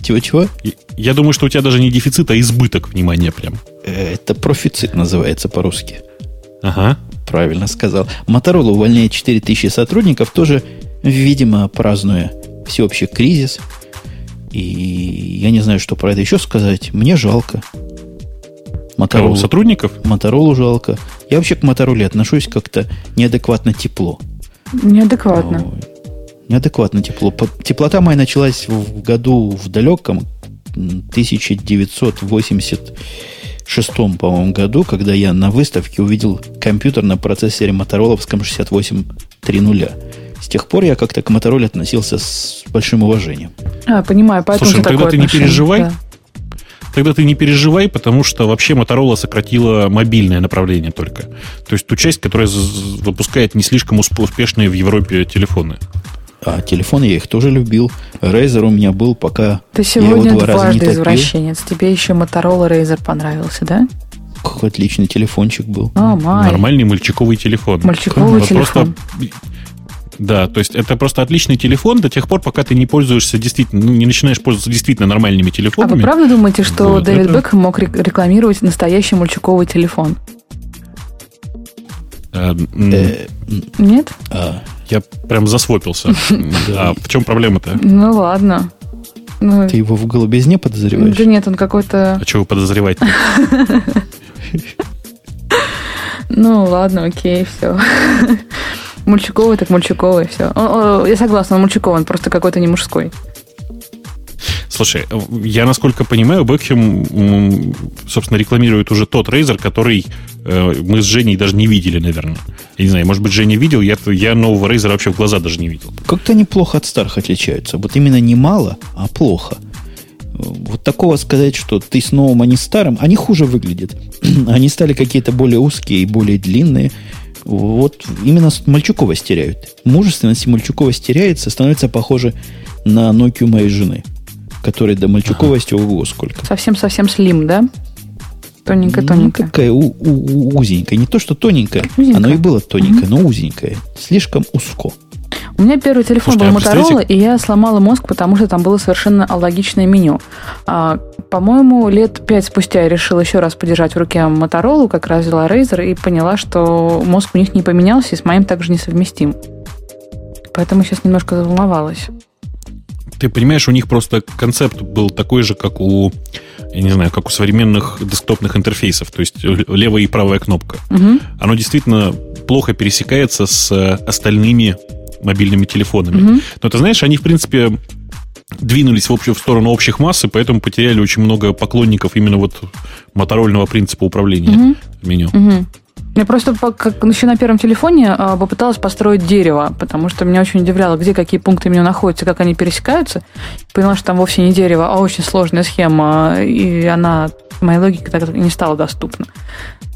Чего-чего? Я думаю, что у тебя даже не дефицит, а избыток внимания прям. Это профицит называется по-русски. Ага. Правильно сказал. Моторола увольняет 4000 сотрудников, тоже, видимо, празднуя всеобщий кризис. И я не знаю, что про это еще сказать. Мне жалко. Моторолу, Кого, сотрудников? Моторолу жалко. Я вообще к Мотороле отношусь как-то неадекватно тепло. Неадекватно. Неадекватно тепло. Теплота моя началась в году в далеком 1986, по-моему, году, когда я на выставке увидел компьютер на процессоре Мотороловском 6830. С тех пор я как-то к Мотороле относился с большим уважением. А, понимаю, поэтому Слушай, ну тогда ты не переживай. Да. Тогда ты не переживай, потому что вообще Motorola сократила мобильное направление только. То есть ту часть, которая выпускает не слишком успешные в Европе телефоны. А телефоны я их тоже любил. Razer у меня был, пока Ты сегодня я его два раза не извращенец. Тебе еще Motorola Razer понравился, да? Какой отличный телефончик был. О, май. Нормальный мальчиковый телефон. Мальчиковый вот телефон. Просто да, то есть это просто отличный телефон до тех пор, пока ты не пользуешься действительно, ну, не начинаешь пользоваться действительно нормальными телефонами. А вы правда думаете, что вот, Дэвид это... Бекхэм мог рекламировать настоящий мальчиковый телефон? Э, э, Нет? А. Я прям засвопился. [laughs] А в чем проблема-то? Ну ладно. Ну, Ты его в голубизне подозреваешь? Да нет, он какой-то... А чего подозревать [laughs] Ну, ладно, окей, все. Мульчиковый, так мульчиковый, все. Я согласна, он мульчиковый, он просто какой-то не мужской. Слушай, я, насколько понимаю, Бекхем, собственно, рекламирует уже тот Razer, который э, мы с Женей даже не видели, наверное. Я не знаю, может быть, Женя видел, я, я нового Razer вообще в глаза даже не видел. Как-то они плохо от старых отличаются. Вот именно не мало, а плохо. Вот такого сказать, что ты с новым, а не старым, они хуже выглядят. [clears throat] они стали какие-то более узкие и более длинные. Вот именно мальчуковость теряют. Мужественность мальчуковость теряется, становится похоже на Nokia моей жены, которой до мальчуковости ага. ого сколько. Совсем-совсем слим, да? Тоненькая-тоненькая. Ну, такая у, у, узенькая. Не то, что тоненькая, узенькая. оно и было тоненькое, угу. но узенькое. Слишком узко. У меня первый телефон Слушайте, был а Motorola, и я сломала мозг, потому что там было совершенно алогичное меню. А, по-моему, лет пять спустя я решила еще раз подержать в руке Motorola, как раз взяла Razer, и поняла, что мозг у них не поменялся, и с моим также несовместим. Поэтому сейчас немножко заволновалась. Ты понимаешь, у них просто концепт был такой же, как у, я не знаю, как у современных десктопных интерфейсов, то есть левая и правая кнопка. Угу. Оно действительно плохо пересекается с остальными мобильными телефонами. Угу. Но ты знаешь, они, в принципе, двинулись в, общую, в сторону общих масс, и поэтому потеряли очень много поклонников именно вот моторольного принципа управления угу. меню. Угу. Я просто как, еще на первом телефоне а, попыталась построить дерево, потому что меня очень удивляло, где какие пункты меню находятся, как они пересекаются. Поняла, что там вовсе не дерево, а очень сложная схема, и она моей логике так не стала доступна.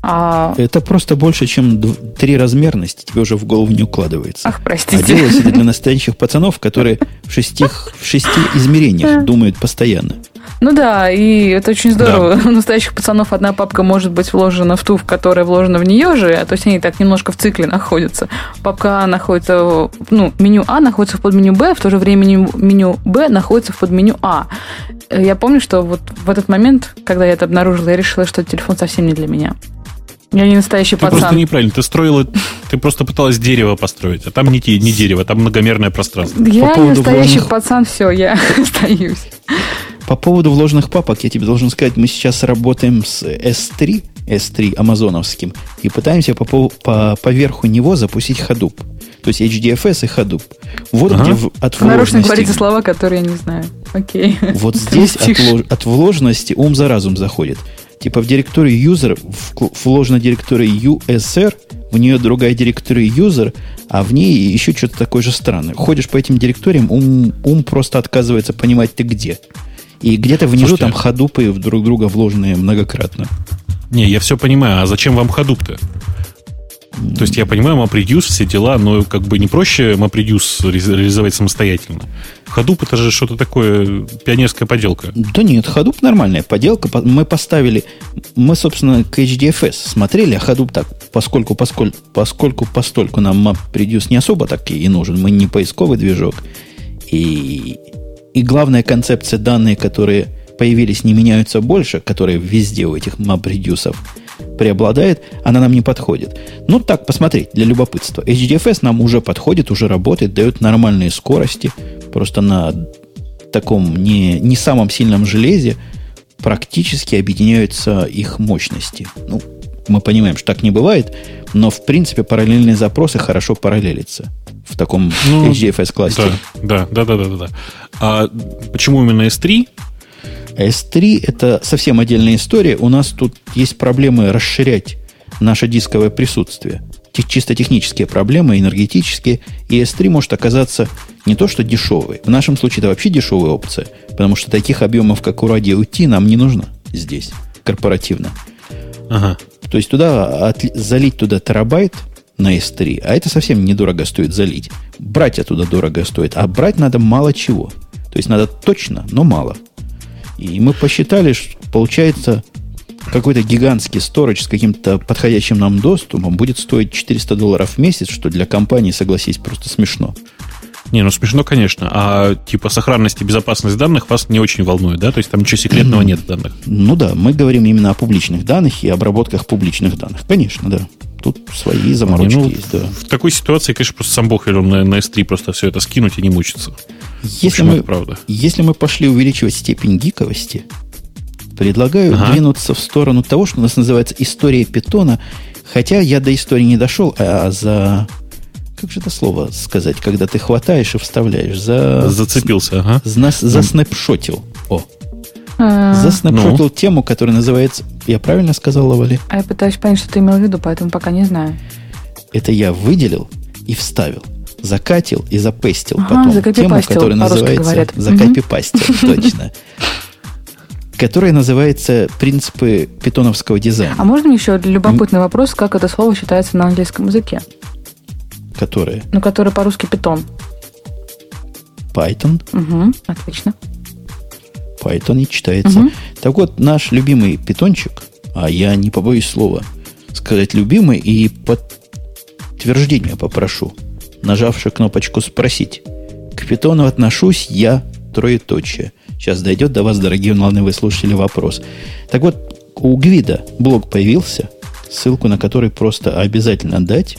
А... Это просто больше, чем три размерности тебе уже в голову не укладывается. Ах, простите. А делалось это для настоящих пацанов, которые в шести, в шести измерениях думают постоянно. Ну да, и это очень здорово. Да. [laughs] У настоящих пацанов одна папка может быть вложена в ту, в которая вложена в нее же, а то есть они так немножко в цикле находятся. Папка А находится, ну, меню А находится в подменю Б, в то же время меню Б находится в подменю А. Я помню, что вот в этот момент, когда я это обнаружила, я решила, что телефон совсем не для меня. Я не настоящий ты пацан. Ты просто неправильно. Ты строила, ты просто пыталась дерево построить, а там не, не дерево, там многомерное пространство. Я По не настоящий вложенных... пацан, все, я [laughs] остаюсь. По поводу вложенных папок, я тебе должен сказать, мы сейчас работаем с S3, S3 амазоновским, и пытаемся по, по, по верху него запустить Hadoop. То есть HDFS и Hadoop. Вот ага. где в, от вложенности... Нарочно говорите слова, которые я не знаю. Окей. Вот [laughs] здесь от, от вложенности ум за разум заходит. Типа в директории user вложена директория USR, в нее другая директория user, а в ней еще что-то такое же странное. Ходишь по этим директориям, ум, ум просто отказывается понимать ты где. И где-то внизу Слушайте, там ходупы друг друга вложенные многократно. Не, я все понимаю. А зачем вам ходуп-то? То есть я понимаю, MapReduce, все дела, но как бы не проще MapReduce реализовать самостоятельно. Hadoop это же что-то такое, пионерская поделка. Да нет, Hadoop нормальная поделка. Мы поставили, мы, собственно, к HDFS смотрели, а Hadoop так, поскольку, поскольку, поскольку постольку нам MapReduce не особо так и нужен, мы не поисковый движок. И, и главная концепция данные, которые появились, не меняются больше, которые везде у этих MapReduce преобладает, она нам не подходит. Ну, так, посмотреть, для любопытства. HDFS нам уже подходит, уже работает, дает нормальные скорости, просто на таком не, не самом сильном железе практически объединяются их мощности. Ну, мы понимаем, что так не бывает, но в принципе параллельные запросы хорошо параллелятся в таком ну, HDFS классе. Да, да, да, да, да, да. А почему именно S3? S3 это совсем отдельная история. У нас тут есть проблемы расширять наше дисковое присутствие. Чисто технические проблемы, энергетические. И S3 может оказаться не то что дешевый. В нашем случае это вообще дешевая опция. Потому что таких объемов, как у радио T, нам не нужно здесь, корпоративно. Ага. То есть туда от, залить туда терабайт на S3, а это совсем недорого стоит залить. Брать оттуда дорого стоит, а брать надо мало чего. То есть надо точно, но мало. И мы посчитали, что получается какой-то гигантский сторож с каким-то подходящим нам доступом будет стоить 400 долларов в месяц, что для компании, согласись, просто смешно. Не, ну смешно, конечно. А типа сохранность и безопасность данных вас не очень волнует, да? То есть там ничего секретного нет в данных. Ну да, мы говорим именно о публичных данных и обработках публичных данных. Конечно, да. Тут свои заморочки ну, есть, да. В такой ситуации, конечно, просто сам Бог велел на, на S3 просто все это скинуть и не мучиться. Если мы, правда. если мы пошли увеличивать степень гиковости, предлагаю ага. двинуться в сторону того, что у нас называется история питона. Хотя я до истории не дошел, а за... Как же это слово сказать, когда ты хватаешь и вставляешь? За... Зацепился, ага. За, заснапшотил. О, а. заснапшотил ну. тему, которая называется... Я правильно сказал, Лавали? А я пытаюсь понять, что ты имел в виду, поэтому пока не знаю. Это я выделил и вставил закатил и запестил ага, потом тему, которая называется закопипастил, [laughs] точно. Которая называется принципы питоновского дизайна. А можно еще любопытный вопрос, как это слово считается на английском языке? Которое? Ну, которое по-русски питон. Python. Угу, отлично. Python не читается. Угу. Так вот, наш любимый питончик, а я не побоюсь слова сказать любимый, и подтверждение попрошу – нажавши кнопочку «Спросить». К питону отношусь я, троеточие. Сейчас дойдет до вас, дорогие онлайн вы слушали вопрос. Так вот, у Гвида блог появился, ссылку на который просто обязательно дать.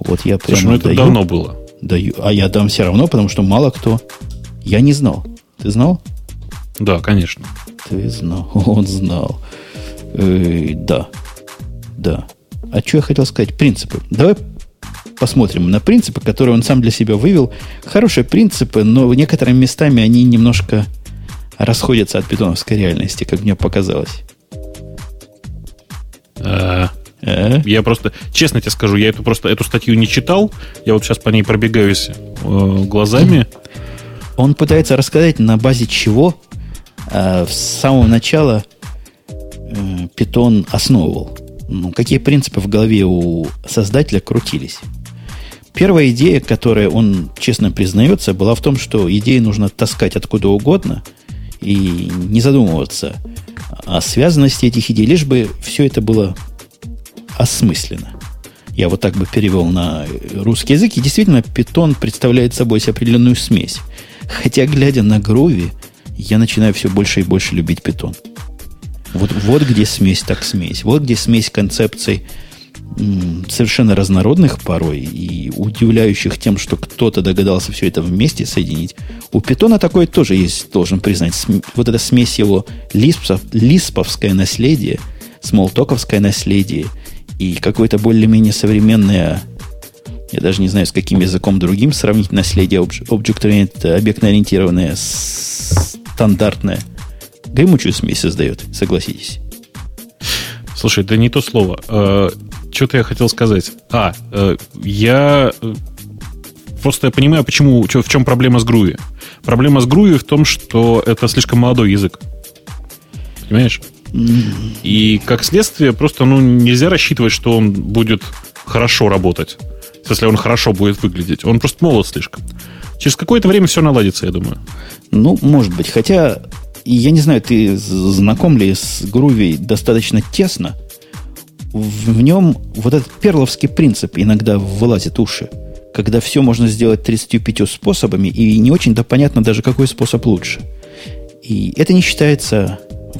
Вот я прямо Слушай, ну это даю, давно было. Даю, а я дам все равно, потому что мало кто. Я не знал. Ты знал? Да, конечно. Ты знал. [laughs] Он знал. Э, да. Да. А что я хотел сказать? Принципы. Давай посмотрим на принципы, которые он сам для себя вывел. Хорошие принципы, но некоторыми местами они немножко расходятся от питоновской реальности, как мне показалось. А, а? Я просто, честно тебе скажу, я эту просто эту статью не читал. Я вот сейчас по ней пробегаюсь э, глазами. Он пытается рассказать, на базе чего э, с самого начала э, питон основывал. Ну, какие принципы в голове у создателя крутились. Первая идея, которая он честно признается, была в том, что идеи нужно таскать откуда угодно и не задумываться о связанности этих идей, лишь бы все это было осмысленно. Я вот так бы перевел на русский язык. И действительно, питон представляет собой определенную смесь. Хотя, глядя на Груви, я начинаю все больше и больше любить питон. Вот, вот где смесь так смесь. Вот где смесь концепций совершенно разнородных порой и удивляющих тем, что кто-то догадался все это вместе соединить. У питона такое тоже есть, должен признать. Вот эта смесь его лиспов, лисповское наследие, смолтоковское наследие и какое-то более-менее современное, я даже не знаю, с каким языком другим сравнить наследие объект объектно-ориентированное, стандартное. Гремучую смесь создает, согласитесь. Слушай, это не то слово. Э, что-то я хотел сказать. А, э, я э, просто я понимаю, почему, в чем проблема с Груви. Проблема с Groovy в том, что это слишком молодой язык. Понимаешь? И как следствие, просто ну, нельзя рассчитывать, что он будет хорошо работать. Если он хорошо будет выглядеть. Он просто молод слишком. Через какое-то время все наладится, я думаю. Ну, может быть. Хотя, я не знаю, ты знаком ли с Groovy достаточно тесно. В, нем вот этот перловский принцип иногда вылазит уши. Когда все можно сделать 35 способами, и не очень-то понятно даже, какой способ лучше. И это не считается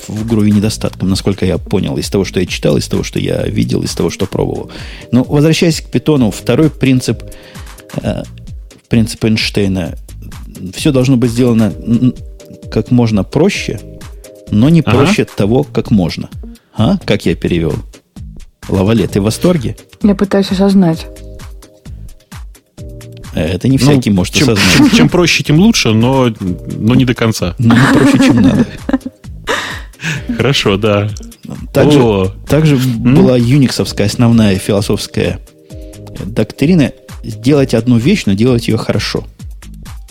в Groovy недостатком, насколько я понял, из того, что я читал, из того, что я видел, из того, что пробовал. Но возвращаясь к питону, второй принцип, э, принцип Эйнштейна, все должно быть сделано как можно проще, но не ага. проще того, как можно. А? Как я перевел? Лавале, ты в восторге? Я пытаюсь осознать. Это не всякий ну, может чем, осознать. Чем, чем проще, тем лучше, но, но не до конца. Но не проще, чем надо. [laughs] Хорошо, да. Также, также была юниксовская основная философская доктрина сделать одну вещь, но делать ее хорошо.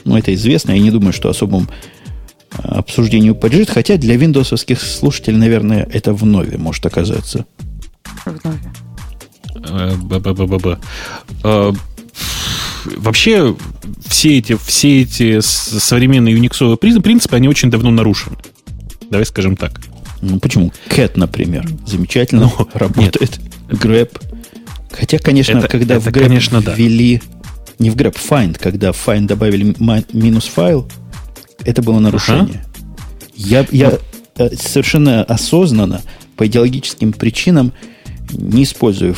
Ну, это известно, я не думаю, что особым а, обсуждению подлежит, хотя для виндовсовских слушателей, наверное, это вновь может оказаться. Вновь. Б-б-б-б. А, вообще, все эти, все эти современные юниксовые принципы, они очень давно нарушены. Давай скажем так. Ну почему? Cat, например, замечательно ну, работает. Нет. Grab. Хотя, конечно, это, когда это, в Grab конечно, ввели... Да. Не в Grab, Find, когда в Find добавили минус файл, это было нарушение. Ага. Я, я ну. совершенно осознанно, по идеологическим причинам, не использую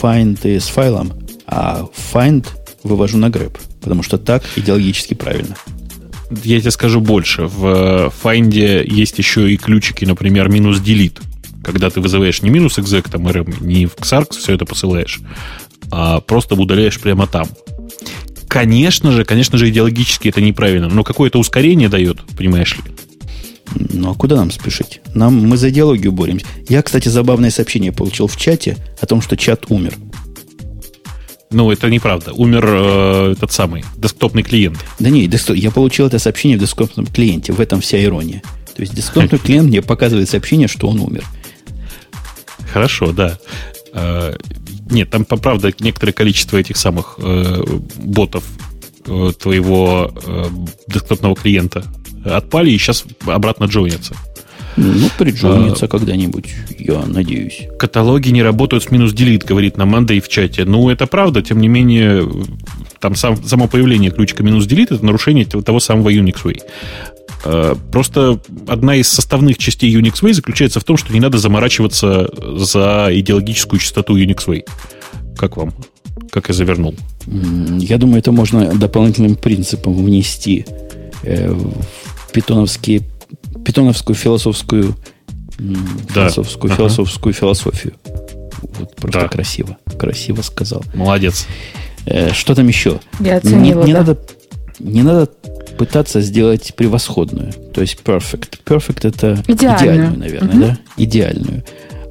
Find с файлом, а Find вывожу на Grab, потому что так идеологически правильно я тебе скажу больше. В Find есть еще и ключики, например, минус delete. Когда ты вызываешь не минус exec, там, RM, не в Xarx все это посылаешь, а просто удаляешь прямо там. Конечно же, конечно же, идеологически это неправильно, но какое-то ускорение дает, понимаешь ли? Ну, а куда нам спешить? Нам, мы за идеологию боремся. Я, кстати, забавное сообщение получил в чате о том, что чат умер. Ну, это неправда. Умер э, этот самый десктопный клиент. Да не, я получил это сообщение в десктопном клиенте. В этом вся ирония. То есть десктопный [laughs] клиент мне показывает сообщение, что он умер. Хорошо, да. Э, нет, там, правда, некоторое количество этих самых э, ботов э, твоего э, десктопного клиента отпали и сейчас обратно джойнятся. Ну, приджонится а, когда-нибудь, я надеюсь. Каталоги не работают с минус делит, говорит нам Мандай в чате. Ну, это правда, тем не менее, там сам, само появление ключика минус делит это нарушение того самого Unix Way. А, просто одна из составных частей Unix Way заключается в том, что не надо заморачиваться за идеологическую частоту Unix Way. Как вам? Как я завернул? Я думаю, это можно дополнительным принципом внести э, в питоновские питоновскую философскую да. философскую, ага. философскую философию. Вот просто да. красиво. Красиво сказал. Молодец. Э, что там еще? Я оценила, не, не да. надо, не надо пытаться сделать превосходную. То есть perfect. Perfect это идеальную, идеальную наверное, угу. да? Идеальную.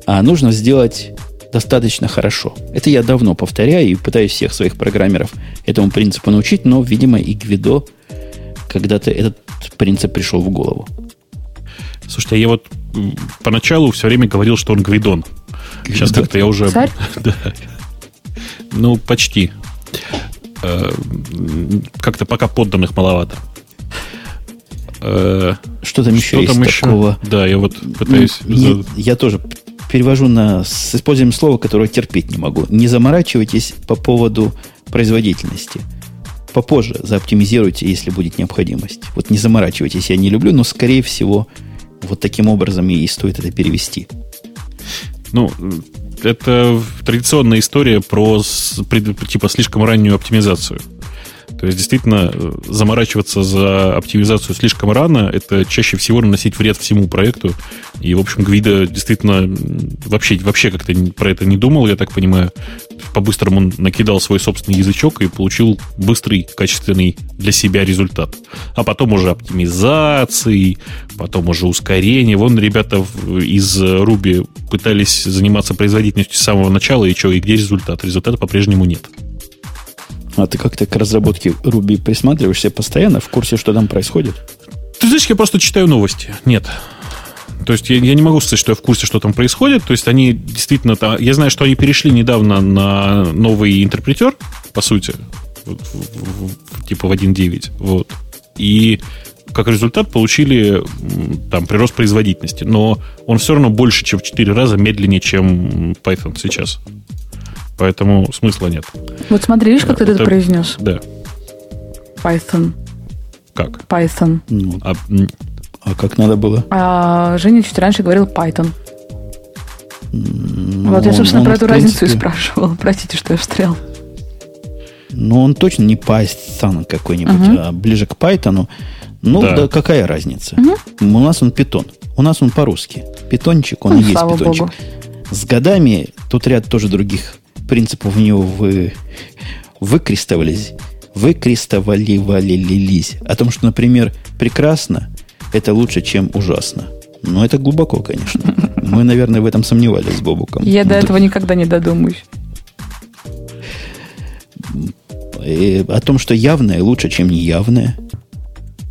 А нужно сделать достаточно хорошо. Это я давно повторяю и пытаюсь всех своих программеров этому принципу научить, но, видимо, и Гвидо когда-то этот принцип пришел в голову. Слушайте, я вот поначалу все время говорил, что он Гвидон. Сейчас как-то я уже... Царь? [laughs] Да. Ну, почти. Э, как-то пока подданных маловато. Э, что там еще что есть там такого? Еще? Да, я вот пытаюсь... Не, я тоже перевожу на... С использованием слова, которое терпеть не могу. Не заморачивайтесь по поводу производительности. Попозже заоптимизируйте, если будет необходимость. Вот не заморачивайтесь, я не люблю, но, скорее всего, вот таким образом и стоит это перевести. Ну, это традиционная история про типа слишком раннюю оптимизацию. То есть, действительно, заморачиваться за оптимизацию слишком рано, это чаще всего наносить вред всему проекту. И, в общем, Гвида действительно вообще, вообще как-то про это не думал, я так понимаю. По-быстрому он накидал свой собственный язычок и получил быстрый, качественный для себя результат. А потом уже оптимизации, потом уже ускорение. Вон ребята из Ruby пытались заниматься производительностью с самого начала, и что, и где результат? Результата по-прежнему нет. А ты как-то к разработке Ruby присматриваешься постоянно, в курсе, что там происходит? Ты знаешь, я просто читаю новости. Нет. То есть я, я не могу сказать, что я в курсе, что там происходит. То есть они действительно... Я знаю, что они перешли недавно на новый интерпретер, по сути. В, в, в, типа в 1.9. Вот. И как результат получили там прирост производительности. Но он все равно больше, чем в 4 раза медленнее, чем Python сейчас. Поэтому смысла нет. Вот смотри, видишь, как это, ты это произнес? Да. Python. Как? Python. Ну, а, а как надо было? А, Женя чуть раньше говорил Python. Ну, вот я, собственно, он, про эту принципе... разницу и спрашивал. Простите, что я встрял. Ну, он точно не Python какой-нибудь, uh-huh. а ближе к Python. Ну, да, да какая разница? Uh-huh. У нас он питон. У нас он по-русски. Питончик, он ну, и есть питончик. Богу. С годами тут ряд тоже других принципов в него вы, выкрестовались, выкрестовали-валились. О том, что, например, прекрасно – это лучше, чем ужасно. Но это глубоко, конечно. Мы, наверное, в этом сомневались с Бобуком. Я до этого никогда не додумаюсь. И о том, что явное лучше, чем неявное.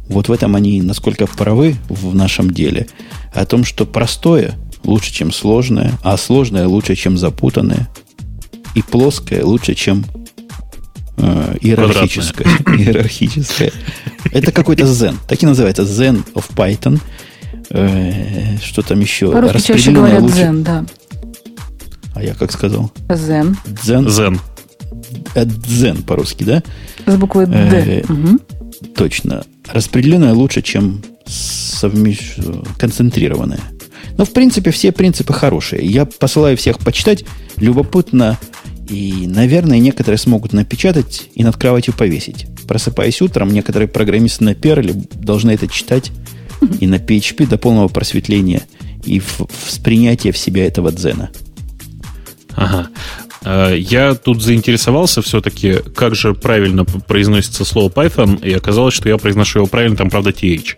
Вот в этом они насколько правы в нашем деле. О том, что простое лучше, чем сложное, а сложное лучше, чем запутанное – и плоское лучше, чем э, иерархическое. иерархическое. Это какой-то Zen. Так и называется. Zen of Python. Э, что там еще? По-русски чаще говорят лучше... Zen, да. А я как сказал? Zen. Zen. Zen. Zen по-русски, да? С буквой D. Э, угу. Точно. Распределенное лучше, чем совмещ... концентрированное. Но, в принципе, все принципы хорошие. Я посылаю всех почитать. Любопытно и, наверное, некоторые смогут напечатать и над кроватью повесить. Просыпаясь утром, некоторые программисты на Перле должны это читать и на PHP до полного просветления и в, воспринятия в себя этого дзена. Ага. Э, я тут заинтересовался все-таки, как же правильно произносится слово Python, и оказалось, что я произношу его правильно, там, правда, TH.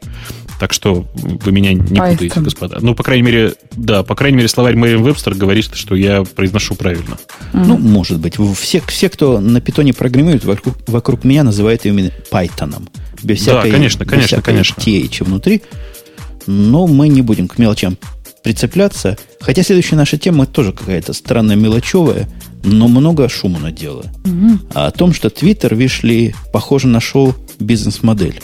Так что вы меня не Python. путаете, господа. Ну, по крайней мере, да, по крайней мере, словарь Мэриам Вебстер говорит, что я произношу правильно. Mm-hmm. Ну, может быть. Все, все, кто на питоне программирует, вокруг, вокруг меня называют именно Python. Без всякой, да, конечно, конечно, конечно. TH внутри. Но мы не будем к мелочам прицепляться. Хотя следующая наша тема тоже какая-то странная мелочевая, но много шума надела. Угу. А о том, что Twitter, видишь ли, похоже, нашел бизнес-модель.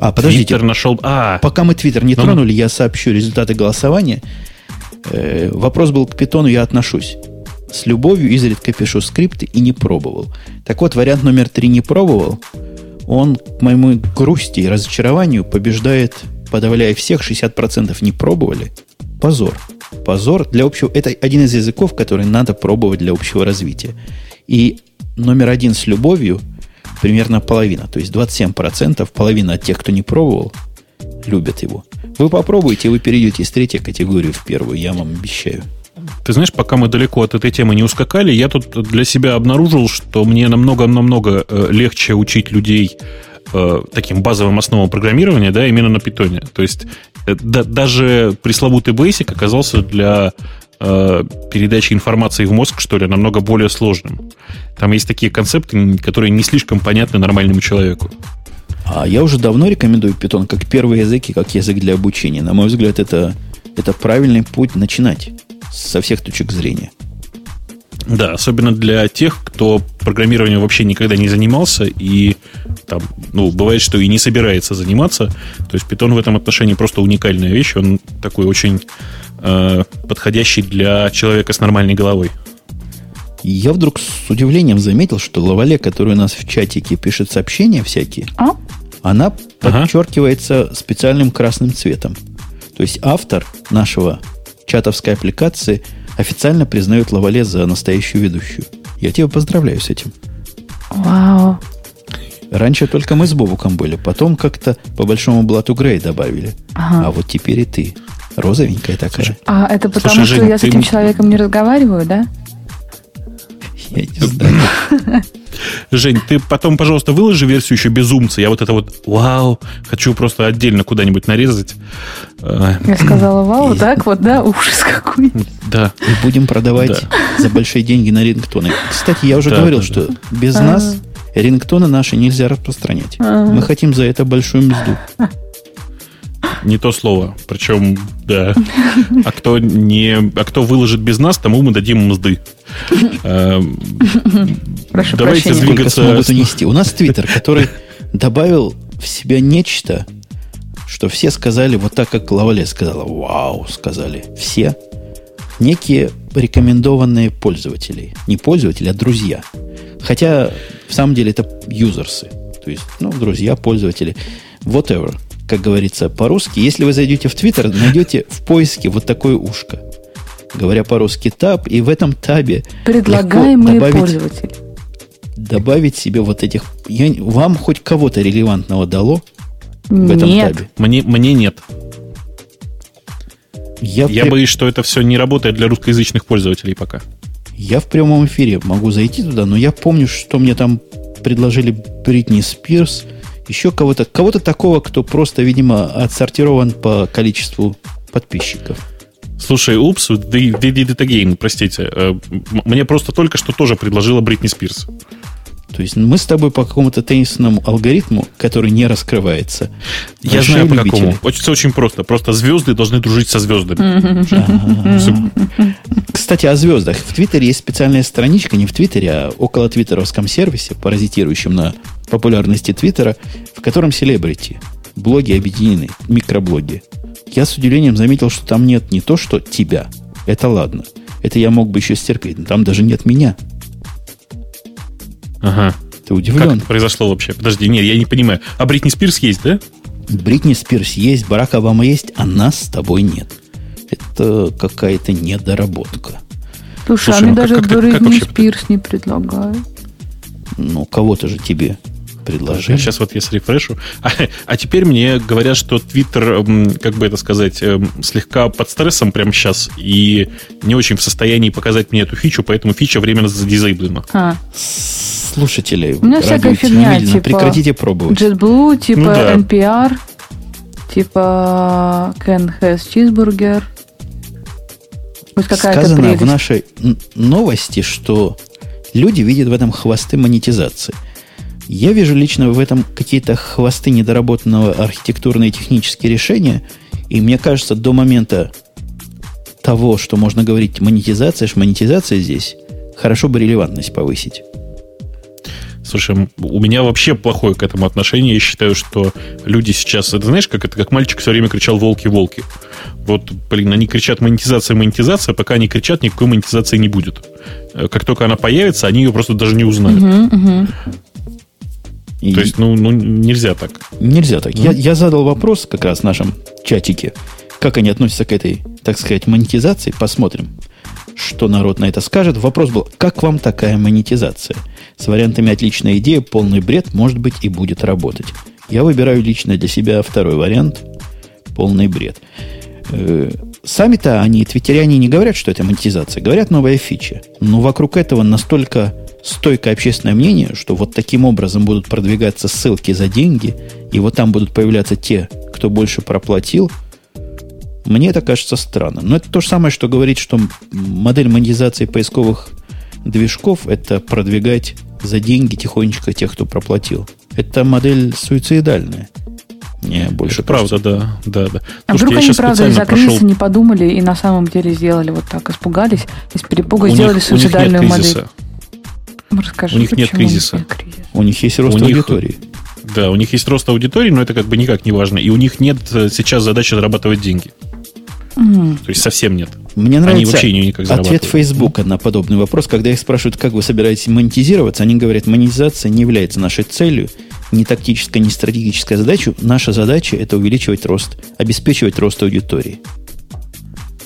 А, подождите. Твиттер нашел... А, Пока мы Твиттер не ну, ну. тронули, я сообщу результаты голосования. Э, вопрос был к питону, я отношусь. С любовью изредка пишу скрипты и не пробовал. Так вот, вариант номер три не пробовал. Он, к моему грусти и разочарованию, побеждает, подавляя всех, 60% не пробовали. Позор. Позор для общего... Это один из языков, который надо пробовать для общего развития. И номер один с любовью – примерно половина. То есть 27%, половина от тех, кто не пробовал, любят его. Вы попробуйте, вы перейдете из третьей категории в первую, я вам обещаю. Ты знаешь, пока мы далеко от этой темы не ускакали, я тут для себя обнаружил, что мне намного-намного э, легче учить людей э, таким базовым основам программирования, да, именно на питоне. То есть э, да, даже пресловутый Basic оказался для э, передачи информации в мозг, что ли, намного более сложным. Там есть такие концепты, которые не слишком понятны нормальному человеку. А я уже давно рекомендую Python как первый язык и как язык для обучения. На мой взгляд, это, это правильный путь начинать со всех точек зрения. Да, особенно для тех, кто программированием вообще никогда не занимался и там, ну, бывает, что и не собирается заниматься. То есть Python в этом отношении просто уникальная вещь. Он такой очень подходящий для человека с нормальной головой. Я вдруг с удивлением заметил, что Лавале, который у нас в чатике пишет сообщения всякие, а? она ага. подчеркивается специальным красным цветом. То есть автор нашего чатовской аппликации официально признает Лавале за настоящую ведущую. Я тебя поздравляю с этим. Вау. Раньше только мы с Бобуком были, потом как-то по большому блату Грей добавили. Ага. А вот теперь и ты. Розовенькая такая. Слушай, а это потому, Слушай, что Жень, я с этим человеком не разговариваю, да? Я не знаю. [laughs] Жень, ты потом, пожалуйста, выложи версию еще безумца. Я вот это вот вау, хочу просто отдельно куда-нибудь нарезать. Я сказала [clears throat] вау, и... так вот, да? Ужас какой. Да. И будем продавать да. за большие деньги на рингтоны. Кстати, я уже да, говорил, да, что без а нас рингтоны наши нельзя распространять. А Мы хотим за это большую мзду. [laughs] Не то слово. Причем, да. А кто, не, а кто выложит без нас, тому мы дадим мзды. Эм, Прошу Давайте прощения. двигаться. Смогут унести. У нас Твиттер, который добавил в себя нечто, что все сказали вот так, как Лавале сказала. Вау, сказали все. Некие рекомендованные пользователи. Не пользователи, а друзья. Хотя, в самом деле, это юзерсы. То есть, ну, друзья, пользователи. Whatever как говорится по-русски. Если вы зайдете в Твиттер, найдете в поиске вот такое ушко. Говоря по-русски таб, и в этом табе предлагаемые добавить, пользователи. Добавить себе вот этих... Я, вам хоть кого-то релевантного дало в нет. этом табе? Мне, мне нет. Я, я при... боюсь, что это все не работает для русскоязычных пользователей пока. Я в прямом эфире могу зайти туда, но я помню, что мне там предложили Бритни Спирс – еще кого-то, кого-то такого, кто просто, видимо, отсортирован по количеству подписчиков. Слушай, упс, they, they did it again, простите. Э, мне просто только что тоже предложила Бритни Спирс. То есть мы с тобой по какому-то теннисному алгоритму, который не раскрывается. Я знаю по какому. Очень, очень просто. Просто звезды должны дружить со звездами. Кстати, о звездах. В Твиттере есть специальная страничка, не в Твиттере, а около твиттеровском сервисе, паразитирующем на популярности Твиттера, в котором селебрити. Блоги объединены, микроблоги. Я с удивлением заметил, что там нет не то, что тебя. Это ладно. Это я мог бы еще стерпеть. Но там даже нет меня. Ага. Ты удивлен? Как это произошло вообще? Подожди, нет, я не понимаю. А Бритни Спирс есть, да? Бритни Спирс есть, Барак Обама есть, а нас с тобой нет. Это какая-то недоработка. Слушай, Слушай а мне ну, даже как, Бритни Спирс не предлагают. Ну, кого-то же тебе предложили. Сейчас вот я с рефрешу. А, а теперь мне говорят, что Twitter, как бы это сказать, эм, слегка под стрессом прямо сейчас и не очень в состоянии показать мне эту фичу, поэтому фича временно задизейблена. А. Слушатели, у меня всякая фигня, типа прекратите пробовать. JetBlue, типа ну, да. NPR, типа Ken has cheeseburger. Вот Сказано прелесть. в нашей новости, что люди видят в этом хвосты монетизации. Я вижу лично в этом какие-то хвосты недоработанного архитектурные и технические решения. И мне кажется, до момента того, что можно говорить монетизация, монетизация здесь, хорошо бы релевантность повысить. Слушай, у меня вообще плохое к этому отношение. Я считаю, что люди сейчас... Это знаешь, как это как мальчик все время кричал «волки, волки». Вот, блин, они кричат «монетизация, монетизация», пока они кричат, никакой монетизации не будет. Э, как только она появится, они ее просто даже не узнают. Угу, угу. И... То есть, ну, ну, нельзя так. Нельзя так. Mm. Я, я задал вопрос как раз в нашем чатике, как они относятся к этой, так сказать, монетизации. Посмотрим, что народ на это скажет. Вопрос был, как вам такая монетизация? С вариантами отличная идея, полный бред, может быть, и будет работать. Я выбираю лично для себя второй вариант, полный бред. Э, сами-то они, твиттеряне, не говорят, что это монетизация. Говорят новая фича. Но вокруг этого настолько стойкое общественное мнение, что вот таким образом будут продвигаться ссылки за деньги, и вот там будут появляться те, кто больше проплатил, мне это кажется странным. Но это то же самое, что говорить, что модель монетизации поисковых движков – это продвигать за деньги тихонечко тех, кто проплатил. Это модель суицидальная. Не, больше это правда, да, да, да. А Слушайте, вдруг они, правда, из-за кризиса прошел... не подумали и на самом деле сделали вот так, испугались, из перепуга у сделали них, суицидальную модель. Расскажи, у них нет кризиса. нет. У них есть рост у аудитории. Них, да, у них есть рост аудитории, но это как бы никак не важно. И у них нет э, сейчас задачи зарабатывать деньги. Mm. То есть совсем нет. Мне нравится они вообще не никак ответ Фейсбука на подобный вопрос. Когда их спрашивают, как вы собираетесь монетизироваться, они говорят, монетизация не является нашей целью, ни тактической, ни стратегической задачей. Наша задача – это увеличивать рост, обеспечивать рост аудитории.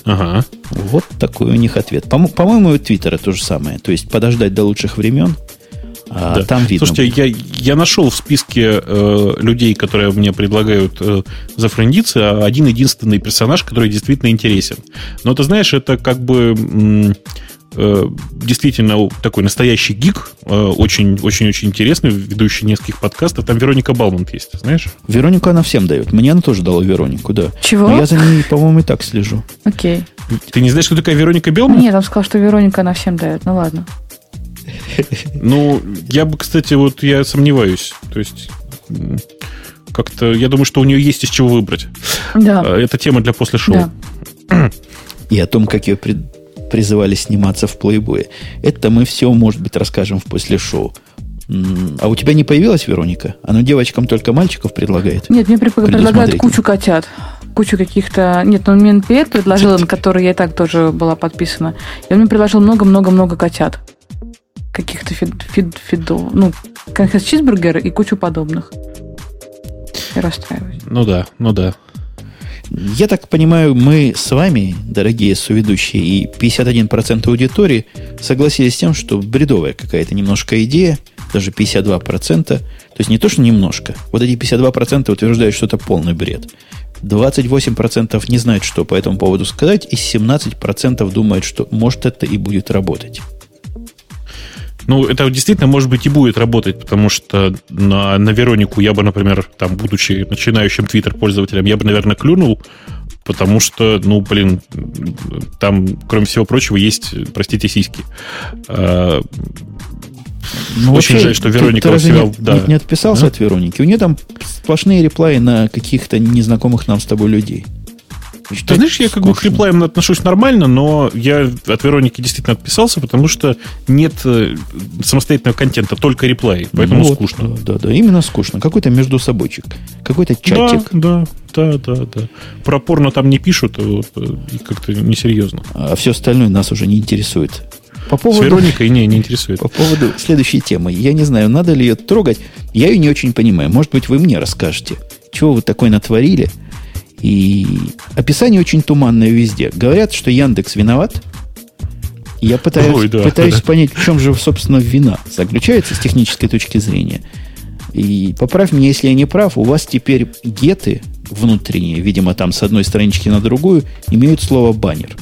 Ага. Вот такой у них ответ. По- по-моему, у Твиттера то же самое. То есть подождать до лучших времен, а да. там видно. Слушайте, я, я нашел в списке э, людей, которые мне предлагают э, зафрендиться, один единственный персонаж, который действительно интересен. Но ты знаешь, это как бы м- действительно такой настоящий гик, очень-очень-очень интересный, ведущий нескольких подкастов. Там Вероника Балмонт есть, знаешь? Веронику она всем дает. Мне она тоже дала Веронику, да. Чего? Но я за ней, по-моему, и так слежу. Окей. Ты не знаешь, кто такая Вероника Белмонт? Нет, он сказал, что Вероника она всем дает. Ну ладно. Ну, я бы, кстати, вот я сомневаюсь. То есть как-то, я думаю, что у нее есть из чего выбрать. Да. А, это тема для после шоу. Да. И о том, как ее при... призывали сниматься в плейбое. Это мы все, может быть, расскажем в после шоу. А у тебя не появилась Вероника? Она девочкам только мальчиков предлагает? Нет, мне предлагают кучу котят. Кучу каких-то... Нет, ну мне NPR предложил, на который я и так тоже была подписана. И он мне предложил много-много-много котят. Каких-то фид, фид, фидов. Ну, конкретно чизбургер и кучу подобных. Я расстраиваюсь. Ну да, ну да. Я так понимаю, мы с вами, дорогие соведущие, и 51% аудитории согласились с тем, что бредовая какая-то немножко идея, даже 52%. То есть не то, что немножко. Вот эти 52% утверждают, что это полный бред. 28% не знают, что по этому поводу сказать, и 17% думают, что может это и будет работать. Ну, это действительно, может быть, и будет работать, потому что на, на Веронику я бы, например, там, будучи начинающим твиттер-пользователем, я бы, наверное, клюнул, потому что, ну, блин, там, кроме всего прочего, есть, простите, сиськи. А, ну, Очень жаль, что Вероника ты, ты себя... Не, да. не отписался а? от Вероники. У нее там сплошные реплаи на каких-то незнакомых нам с тобой людей. Ты знаешь, я как бы к реплаям отношусь нормально, но я от Вероники действительно отписался, потому что нет э, самостоятельного контента, только реплей, поэтому ну, скучно. Вот, да, да, именно скучно. Какой-то между собойчик, какой-то чатик. Да, да, да, да, да. Про порно там не пишут, а вот, э, как-то несерьезно. А все остальное нас уже не интересует. По поводу, С Вероникой не, не интересует. По поводу следующей темы. Я не знаю, надо ли ее трогать. Я ее не очень понимаю. Может быть, вы мне расскажете, чего вы такое натворили – и описание очень туманное везде. Говорят, что Яндекс виноват. Я пытаюсь, Ой, да, пытаюсь да. понять, в чем же, собственно, вина заключается с технической точки зрения. И поправь меня, если я не прав, у вас теперь геты внутренние, видимо, там с одной странички на другую, имеют слово баннер.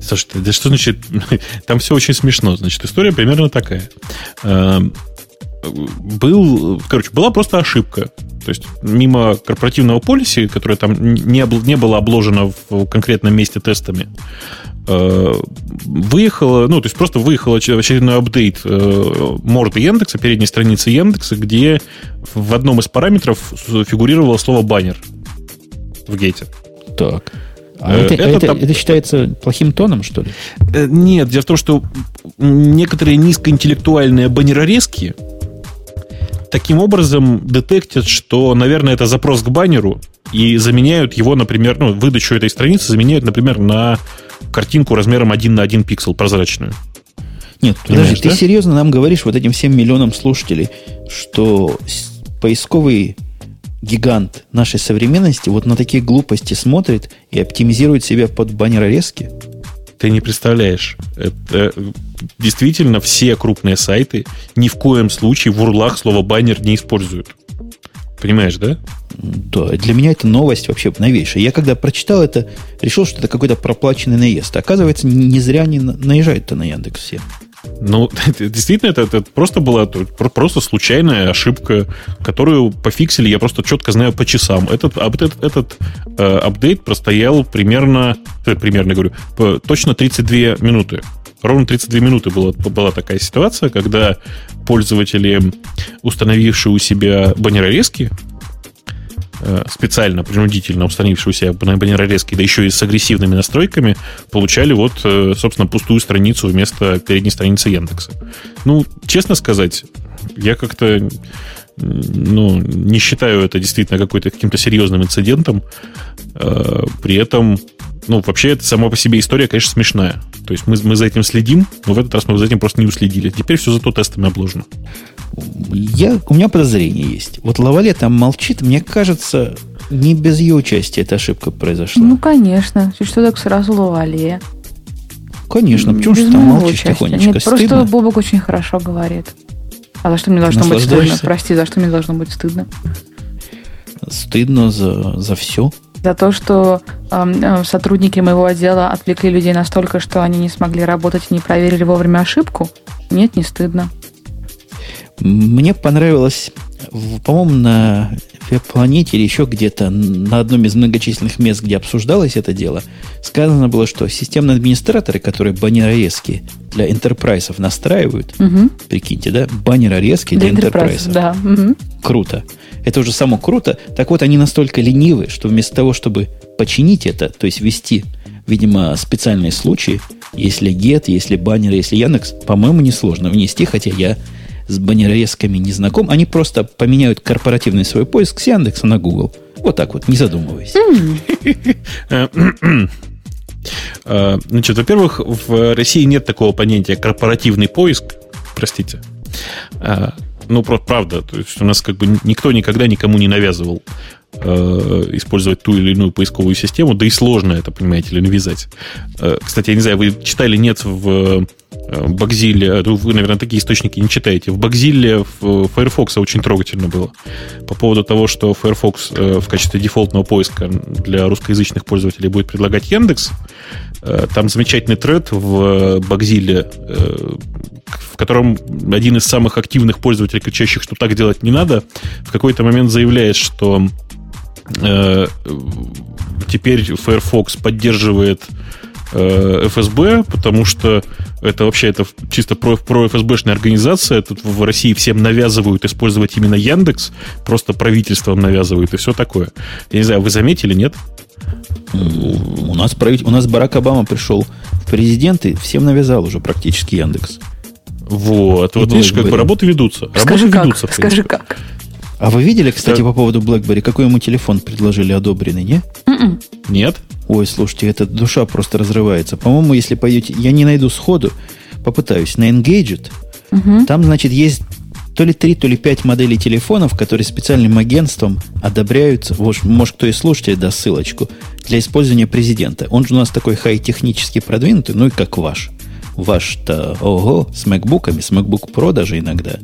Слушай, да что значит? [laughs] Там все очень смешно. Значит, история примерно такая. Эм, был, короче, была просто ошибка. То есть мимо корпоративного полиси, которое там не, обл- не было обложено в конкретном месте тестами, э, выехала, ну, то есть просто выехал очередной апдейт э, морды Яндекса, передней страницы Яндекса, где в одном из параметров фигурировало слово баннер в гейте. Так. А это, это, это, это считается плохим тоном, что ли? Нет, дело в том, что некоторые низкоинтеллектуальные баннерорезки таким образом детектят, что, наверное, это запрос к баннеру, и заменяют его, например, ну, выдачу этой страницы заменяют, например, на картинку размером 1 на 1 пиксел прозрачную. Нет, Понимаешь, подожди, да? ты серьезно нам говоришь вот этим всем миллионам слушателей, что поисковый гигант нашей современности вот на такие глупости смотрит и оптимизирует себя под баннерорезки? Ты не представляешь. Это действительно все крупные сайты ни в коем случае в урлах слово баннер не используют. Понимаешь, да? Да, для меня это новость вообще новейшая. Я когда прочитал это, решил, что это какой-то проплаченный наезд. Оказывается, не зря они наезжают-то на Яндекс все. Ну, [laughs] действительно, это, это просто была просто случайная ошибка, которую пофиксили, я просто четко знаю по часам. Этот, этот, этот э, апдейт простоял примерно, э, примерно говорю, по, точно 32 минуты. Ровно 32 минуты была, была такая ситуация, когда пользователи, установившие у себя баннерорезки, специально, принудительно установившегося на баннерорезке, да еще и с агрессивными настройками, получали вот, э, собственно, пустую страницу вместо передней страницы Яндекса. Ну, честно сказать, я как-то ну, не считаю это действительно какой-то каким-то серьезным инцидентом. Э, при этом, ну, вообще, это сама по себе история, конечно, смешная. То есть мы, мы за этим следим, но в этот раз мы за этим просто не уследили. Теперь все зато тестами обложено. Я, у меня подозрение есть. Вот Лавале там молчит, мне кажется, не без ее участия эта ошибка произошла. Ну, конечно. Что так сразу Лавале? Конечно. Почему же там молчишь участия. тихонечко? Нет, Стыдно? просто Бобок очень хорошо говорит. А за что мне должно быть стыдно? Прости, за что мне должно быть стыдно? Стыдно за, за все. За то, что э, сотрудники моего отдела отвлекли людей настолько, что они не смогли работать и не проверили вовремя ошибку? Нет, не стыдно. Мне понравилось, по-моему, на веб-планете или еще где-то на одном из многочисленных мест, где обсуждалось это дело, сказано было, что системные администраторы, которые баннерорезки для enterprise настраивают, угу. прикиньте, да, баннерорезки для, для enterprise. Да. Угу. Круто. Это уже само круто. Так вот, они настолько ленивы, что вместо того, чтобы починить это, то есть ввести, видимо, специальные случаи, если get, если баннер, если Яндекс, по-моему, несложно внести, хотя я с баннерорезками не знаком. Они просто поменяют корпоративный свой поиск с Яндекса на Google. Вот так вот, не задумываясь. Э, значит, во-первых, в России нет такого понятия корпоративный поиск. Простите. Э, ну, правда, то есть у нас как бы никто никогда никому не навязывал использовать ту или иную поисковую систему, да и сложно это, понимаете ли, навязать. Э, кстати, я не знаю, вы читали, нет, в э, Багзиле, ну, вы, наверное, такие источники не читаете. В Багзиле в Firefox очень трогательно было. По поводу того, что Firefox э, в качестве дефолтного поиска для русскоязычных пользователей будет предлагать Яндекс, э, там замечательный тред в Багзиле, э, в котором один из самых активных пользователей, кричащих, что так делать не надо, в какой-то момент заявляет, что э, теперь Firefox поддерживает э, ФСБ, потому что это вообще это чисто про, про ФСБшная организация. Тут в России всем навязывают использовать именно Яндекс, просто правительством навязывают и все такое. Я не знаю, вы заметили, нет? У нас, правитель, у нас Барак Обама пришел в президенты, всем навязал уже практически Яндекс. Вот, вот видишь, как бы работы ведутся. Скажи работы как, ведутся, скажи как. А вы видели, кстати, да. по поводу BlackBerry, какой ему телефон предложили одобренный, не? Mm-mm. М-м. Нет. Ой, слушайте, эта душа просто разрывается. По-моему, если пойдете, я не найду сходу, попытаюсь, на Engadget, угу. там, значит, есть то ли три, то ли пять моделей телефонов, которые специальным агентством одобряются, может, может кто и слушатель даст ссылочку, для использования президента. Он же у нас такой хай-технически продвинутый, ну и как ваш. Ваш-то, ого, с макбуками, с MacBook Pro даже иногда.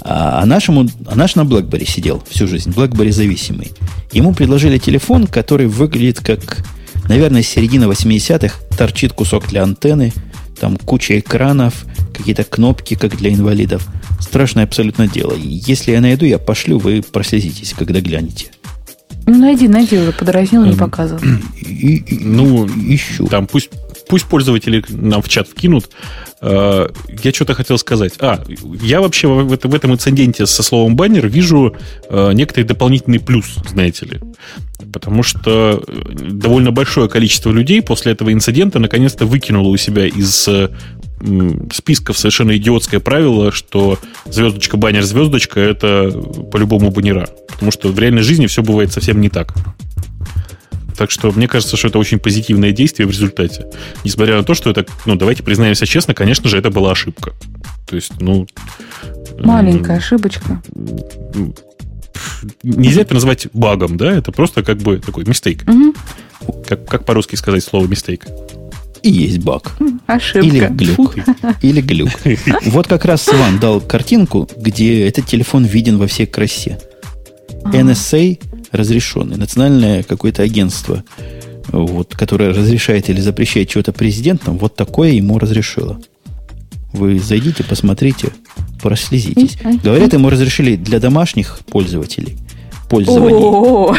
А, а, нашему, а наш на BlackBerry сидел всю жизнь, BlackBerry зависимый. Ему предложили телефон, который выглядит как, наверное, с середины 80-х, торчит кусок для антенны, там куча экранов, какие-то кнопки, как для инвалидов. Страшное абсолютно дело. Если я найду, я пошлю, вы прослезитесь, когда глянете. Ну, найди, найди, уже подразнил, не эм, показывал. Ну, ищу. Там пусть, пусть пользователи нам в чат вкинут. Э, я что-то хотел сказать. А, я вообще в, этом инциденте со словом баннер вижу э, некоторый дополнительный плюс, знаете ли. Потому что э, довольно большое количество людей после этого инцидента наконец-то выкинуло у себя из списков совершенно идиотское правило, что звездочка, баннер, звездочка это по-любому баннера. Потому что в реальной жизни все бывает совсем не так. Так что мне кажется, что это очень позитивное действие в результате. Несмотря на то, что это, ну, давайте признаемся честно, конечно же, это была ошибка. То есть, ну... Маленькая э, ошибочка. Нельзя это назвать багом, да? Это просто как бы такой мистейк. Угу. Как, как по-русски сказать слово мистейк? И есть баг. Ошибка. Или глюк. Или глюк. [laughs] Вот как раз Сван дал картинку, где этот телефон виден во всей красе. NSA разрешенный. Национальное какое-то агентство, вот, которое разрешает или запрещает чего-то президентам, вот такое ему разрешило. Вы зайдите, посмотрите, прослезитесь. Говорят, ему разрешили для домашних пользователей пользование.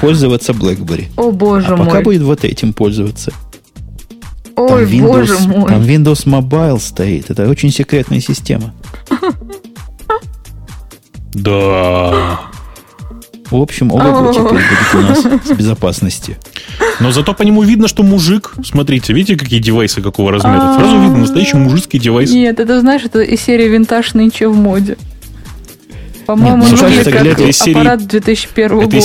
Пользоваться BlackBerry. О, боже а мой. пока будет вот этим пользоваться. Ой, там Windows, боже мой. Там Windows Mobile стоит. Это очень секретная система. [laughs] Да. В общем, ого теперь будет у нас с безопасности. Но зато по нему видно, что мужик. Смотрите, видите, какие девайсы какого размера? Сразу видно настоящий мужицкий девайс. Нет, это знаешь, это из серии винтаж нынче в моде. По-моему, ну, выглядит как аппарат 2001 года.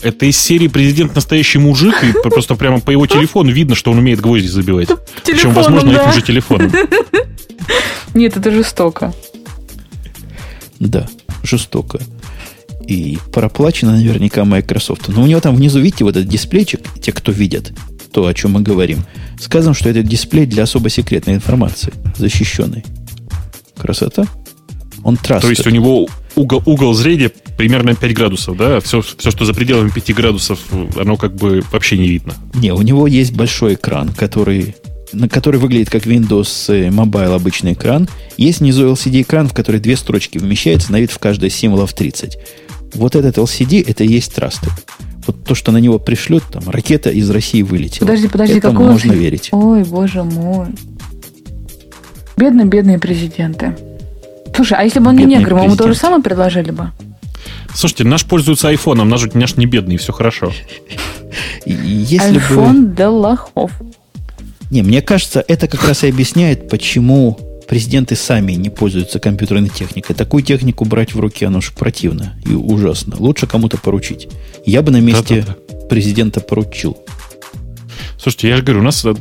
Это из серии президент настоящий мужик, и просто прямо по его телефону видно, что он умеет гвозди забивать. Причем, возможно, да. этим же телефоном. Нет, это жестоко. Да, жестоко и проплачено наверняка Microsoft. Но у него там внизу, видите, вот этот дисплейчик, те, кто видят, то, о чем мы говорим, сказано, что это дисплей для особо секретной информации, защищенной. Красота. Он trusted. То есть у него, угол, угол зрения примерно 5 градусов, да? Все, все, что за пределами 5 градусов, оно как бы вообще не видно. Не, у него есть большой экран, который на который выглядит как Windows Mobile обычный экран. Есть внизу LCD-экран, в который две строчки вмещается, на вид в каждой символов 30. Вот этот LCD, это и есть трасты. Вот то, что на него пришлют, там, ракета из России вылетела. Подожди, подожди, Этому какой можно верить. Ой, боже мой. Бедные, бедные президенты. Слушай, а если бы он не Бедный негр, мы ему то же самое предложили бы? Слушайте, наш пользуется айфоном, наш, наш не бедный, все хорошо. Если бы... Альфон де Лохов. Не, мне кажется, это как раз и объясняет, почему президенты сами не пользуются компьютерной техникой. Такую технику брать в руки, оно же противно и ужасно. Лучше кому-то поручить. Я бы на месте президента поручил. Слушайте, я же говорю, у нас э,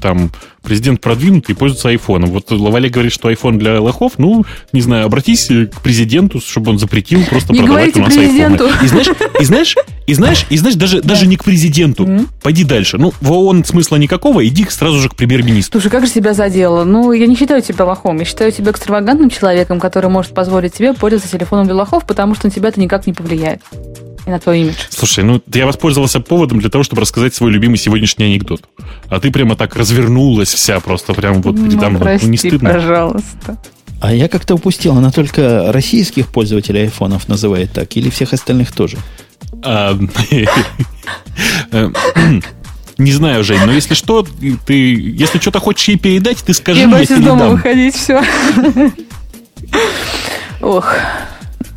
там президент продвинутый пользуется айфоном. Вот Лавале говорит, что айфон для лохов. Ну, не знаю, обратись к президенту, чтобы он запретил просто Не продавать у нас президенту. айфоны. И знаешь, и знаешь, и знаешь, и знаешь, даже, даже не к президенту. Мгм. Пойди дальше. Ну, в ООН смысла никакого, иди сразу же к премьер-министру. Слушай, как же тебя задело? Ну, я не считаю тебя лохом. Я считаю тебя экстравагантным человеком, который может позволить тебе пользоваться телефоном для лохов, потому что на тебя это никак не повлияет. И на твой имидж. Слушай, ну я воспользовался поводом для того, чтобы рассказать свой любимый сегодняшний анекдот. А ты прямо так развернулась вся, просто прям вот передо ну, мной. прости, Ну, не стыдно. пожалуйста. А я как-то упустил, она только российских пользователей айфонов называет так, или всех остальных тоже? А, э, Не знаю, Жень, но если что, ты, если что-то хочешь ей передать, ты скажи, Я я боюсь из дома передам. выходить, все. Ох,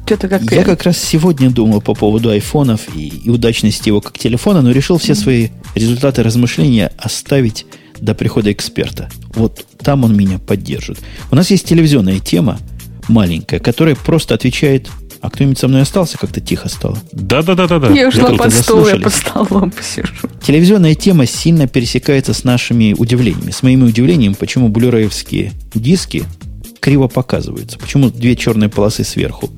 что-то как... Я как раз сегодня думал по поводу айфонов и, и удачности его как телефона, но решил все свои результаты размышления оставить до прихода эксперта. Вот там он меня поддержит. У нас есть телевизионная тема маленькая, которая просто отвечает... А кто-нибудь со мной остался? Как-то тихо стало. Да-да-да-да. Я ушла под стол, я под столом посижу. Телевизионная тема сильно пересекается с нашими удивлениями. С моими удивлениями, почему блюреевские диски криво показываются. Почему две черные полосы сверху.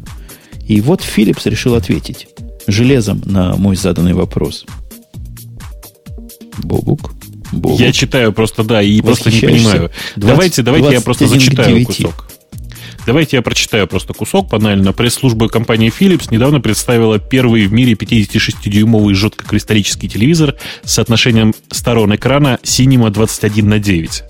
И вот Philips решил ответить железом на мой заданный вопрос. Бобук. Бобук. Я читаю просто, да, и просто не понимаю. 20 давайте, давайте я просто 21 к зачитаю 9. кусок. Давайте я прочитаю просто кусок банально. Пресс-служба компании Philips недавно представила первый в мире 56-дюймовый жидкокристаллический телевизор с соотношением сторон экрана Cinema 21 на 9.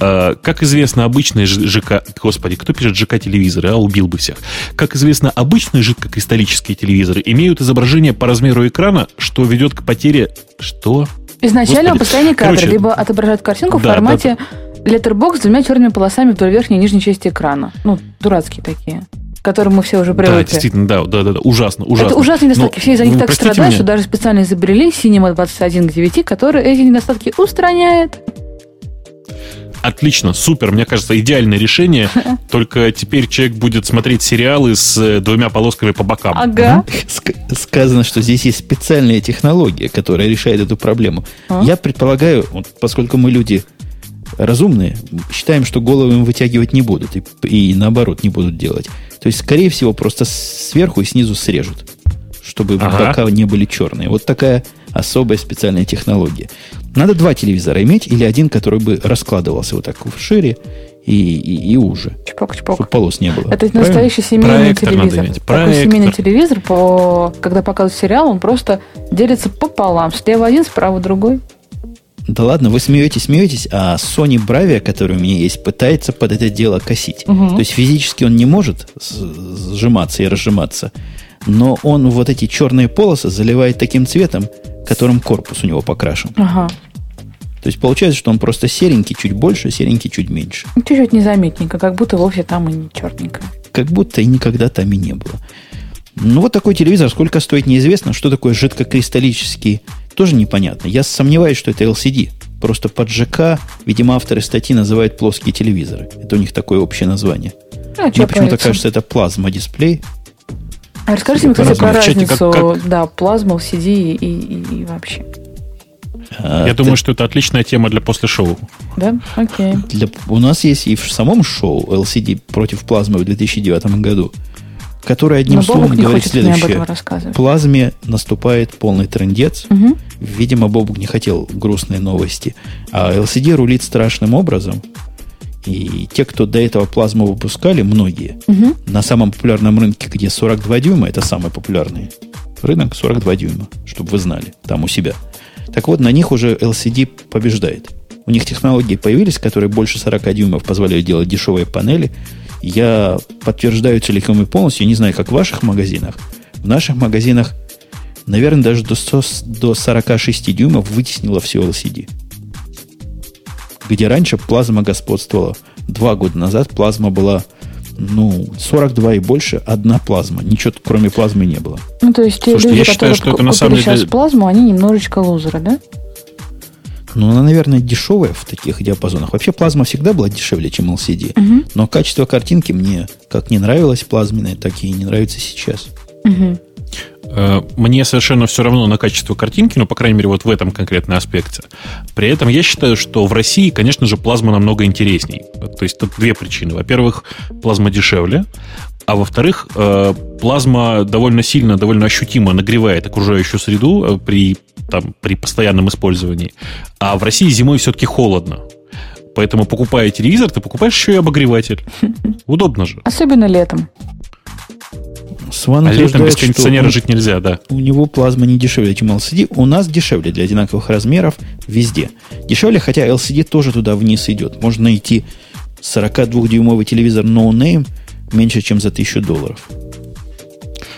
А, Как известно, обычные ЖК... Господи, кто пишет ЖК-телевизоры, а? Убил бы всех. Как известно, обычные жидкокристаллические телевизоры имеют изображение по размеру экрана, что ведет к потере... Что? Изначально Господи. кадра Короче, либо отображают картинку в да, формате letterbox с двумя черными полосами вдоль верхней и нижней части экрана. Ну, дурацкие такие, которым мы все уже Да, привыкли. действительно, да, да, да, да. Ужасно, ужасно. Это ужасные недостатки. Но Все из-за них так страдают, меня. что даже специально изобрели Cinema 21 к 9, который эти недостатки устраняет. Отлично, супер, мне кажется, идеальное решение. [laughs] Только теперь человек будет смотреть сериалы с э, двумя полосками по бокам. Ага. Ск- сказано, что здесь есть специальная технология, которая решает эту проблему. А? Я предполагаю, вот поскольку мы люди разумные, считаем, что головы им вытягивать не будут, и, и наоборот не будут делать. То есть, скорее всего, просто сверху и снизу срежут, чтобы Ага. бока не были черные. Вот такая особая специальная технология. Надо два телевизора иметь, или один, который бы раскладывался вот так шире и, и, и уже, Чпок-чпок. чтобы полос не было. Это Правильно? настоящий семейный Проектор надо телевизор. иметь, Такой проектор. семейный телевизор, по... когда показывают сериал, он просто делится пополам. Слева один, справа другой. Да ладно, вы смеетесь, смеетесь, а Sony Bravia, который у меня есть, пытается под это дело косить. Мгм. То есть физически он не может сжиматься и разжиматься, но он вот эти черные полосы заливает таким цветом, которым корпус у него покрашен. Ага. То есть получается, что он просто серенький чуть больше, серенький чуть меньше. Ну, Чуть-чуть незаметненько, как будто вовсе там и не черненько. Как будто и никогда там и не было. Ну, вот такой телевизор, сколько стоит, неизвестно. Что такое жидкокристаллический, тоже непонятно. Я сомневаюсь, что это LCD. Просто под ЖК, видимо, авторы статьи называют плоские телевизоры. Это у них такое общее название. А, Мне почему-то кажется, это плазма-дисплей. А расскажите мне, кстати, про разницу, как- да, плазма, LCD и, и- и вообще. А, Я думаю, что это отличная тема для после шоу. Да? Окей. для- у нас есть и в самом шоу LCD против плазмы в 2009 году, который одним Но словом Бобук не говорит хочет мне об следующее. Плазме наступает полный трендец. Мгм. Видимо, Бобук не хотел грустные новости. А LCD рулит страшным образом. И те, кто до этого плазму выпускали, многие, угу. на самом популярном рынке, где 42 дюйма, это самый популярный рынок, 42 дюйма, чтобы вы знали, там у себя. Так вот, на них уже LCD побеждает. У них технологии появились, которые больше 40 дюймов позволяют делать дешевые панели. Я подтверждаю целиком и полностью, не знаю, как в ваших магазинах. В наших магазинах, наверное, даже до, 100, до 46 дюймов вытеснило все LCD где раньше плазма господствовала. Два года назад плазма была ну, 42 и больше, одна плазма. Ничего кроме плазмы не было. Ну, то есть те Слушайте, люди, я считаю, что это на самом деле... сейчас плазму, они немножечко лузеры, да? Ну, она, наверное, дешевая в таких диапазонах. Вообще плазма всегда была дешевле, чем LCD. Угу. Но качество картинки мне как не нравилось плазменное, так и не нравится сейчас. Угу. Э, мне совершенно все равно на качество картинки, ну, по крайней мере, вот в этом конкретном аспекте. При этом я считаю, что в России, конечно же, плазма намного интересней. То есть тут две причины. Во-первых, плазма дешевле, а во-вторых, э, плазма довольно сильно, довольно ощутимо нагревает окружающую среду э, при, там, при постоянном использовании. А в России зимой все-таки холодно. Поэтому, покупая телевизор, ты покупаешь еще и обогреватель. Удобно же. Особенно летом. Сван а летом без кондиционера жить нельзя, да. У него плазма не дешевле, чем LCD. У нас дешевле для одинаковых размеров везде. Дешевле, хотя LCD тоже туда вниз идет. Можно найти 42-дюймовый телевизор No Name меньше, чем за 1000 долларов.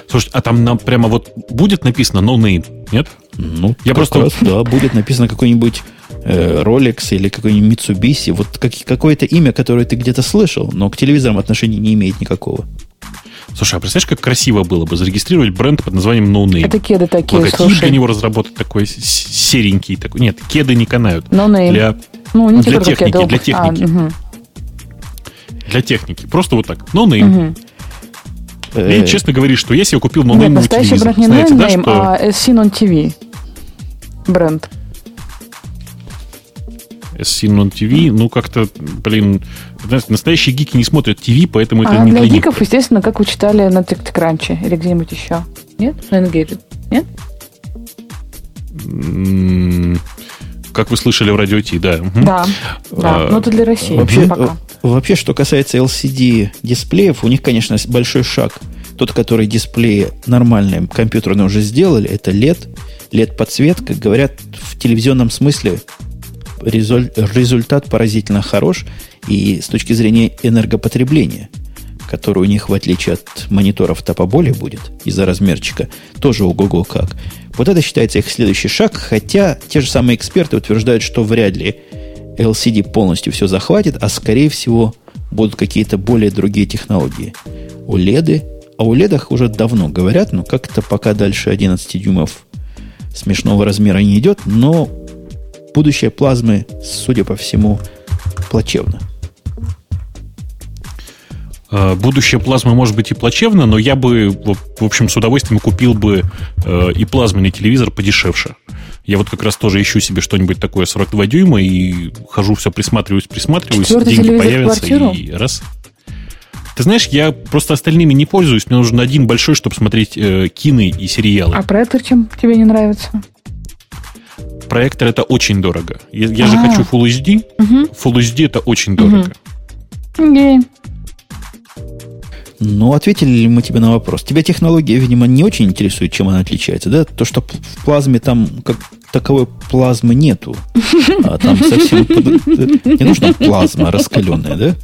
Слушай, а там нам прямо вот будет написано No Name, нет? Ну, я просто... Раз, да, будет написано какой-нибудь э, Rolex или какой-нибудь Mitsubishi. Вот как, какое-то имя, которое ты где-то слышал, но к телевизорам отношения не имеет никакого. Слушай, а представляешь, как красиво было бы зарегистрировать бренд под названием No Name? Это кеды такие, Логотип слушай. для него разработать такой серенький. Такой. Нет, кеды не канают. No Name. Для, ну, не для техники, кеды, для техники. А, угу. Для техники. Просто вот так. No Name. Угу. И честно говоришь, что я себе купил No Name Нет, настоящий бренд не Знаете, No Name, да, что... а Synon TV бренд. Synon TV, ну как-то, блин, настоящие гики не смотрят ТВ, поэтому это а не для, для гиков, естественно, как вы читали на TechCrunch или где-нибудь еще. Нет? На Engadget? Нет? Как вы слышали в радио Ти, да. Да, да. А, но это для России. Вообще, пока. вообще, что касается LCD дисплеев, у них, конечно, большой шаг. Тот, который дисплеи нормальные компьютерные уже сделали, это LED. LED-подсветка. Говорят, в телевизионном смысле результат поразительно хорош и с точки зрения энергопотребления, которое у них, в отличие от мониторов-то поболее будет из-за размерчика, тоже ого-го как. Вот это считается их следующий шаг, хотя те же самые эксперты утверждают, что вряд ли LCD полностью все захватит, а скорее всего будут какие-то более другие технологии. OLED, о OLED уже давно говорят, но как-то пока дальше 11 дюймов смешного размера не идет, но будущее плазмы, судя по всему, плачевно. А, будущее плазмы может быть и плачевно, но я бы, в общем, с удовольствием купил бы э, и плазменный телевизор подешевше. Я вот как раз тоже ищу себе что-нибудь такое 42 дюйма и хожу все присматриваюсь, присматриваюсь, Четвертый деньги появятся и раз. Ты знаешь, я просто остальными не пользуюсь. Мне нужен один большой, чтобы смотреть э, кино и сериалы. А проектор чем тебе не нравится? Проектор это очень дорого. Я, я же а. хочу Full HD. Угу. Full HD это очень дорого. Угу. Ну, ответили ли мы тебе на вопрос? Тебя технология, видимо, не очень интересует, чем она отличается, да? То, что в плазме там как таковой плазмы нету. А там совсем... Не нужна плазма раскаленная, да?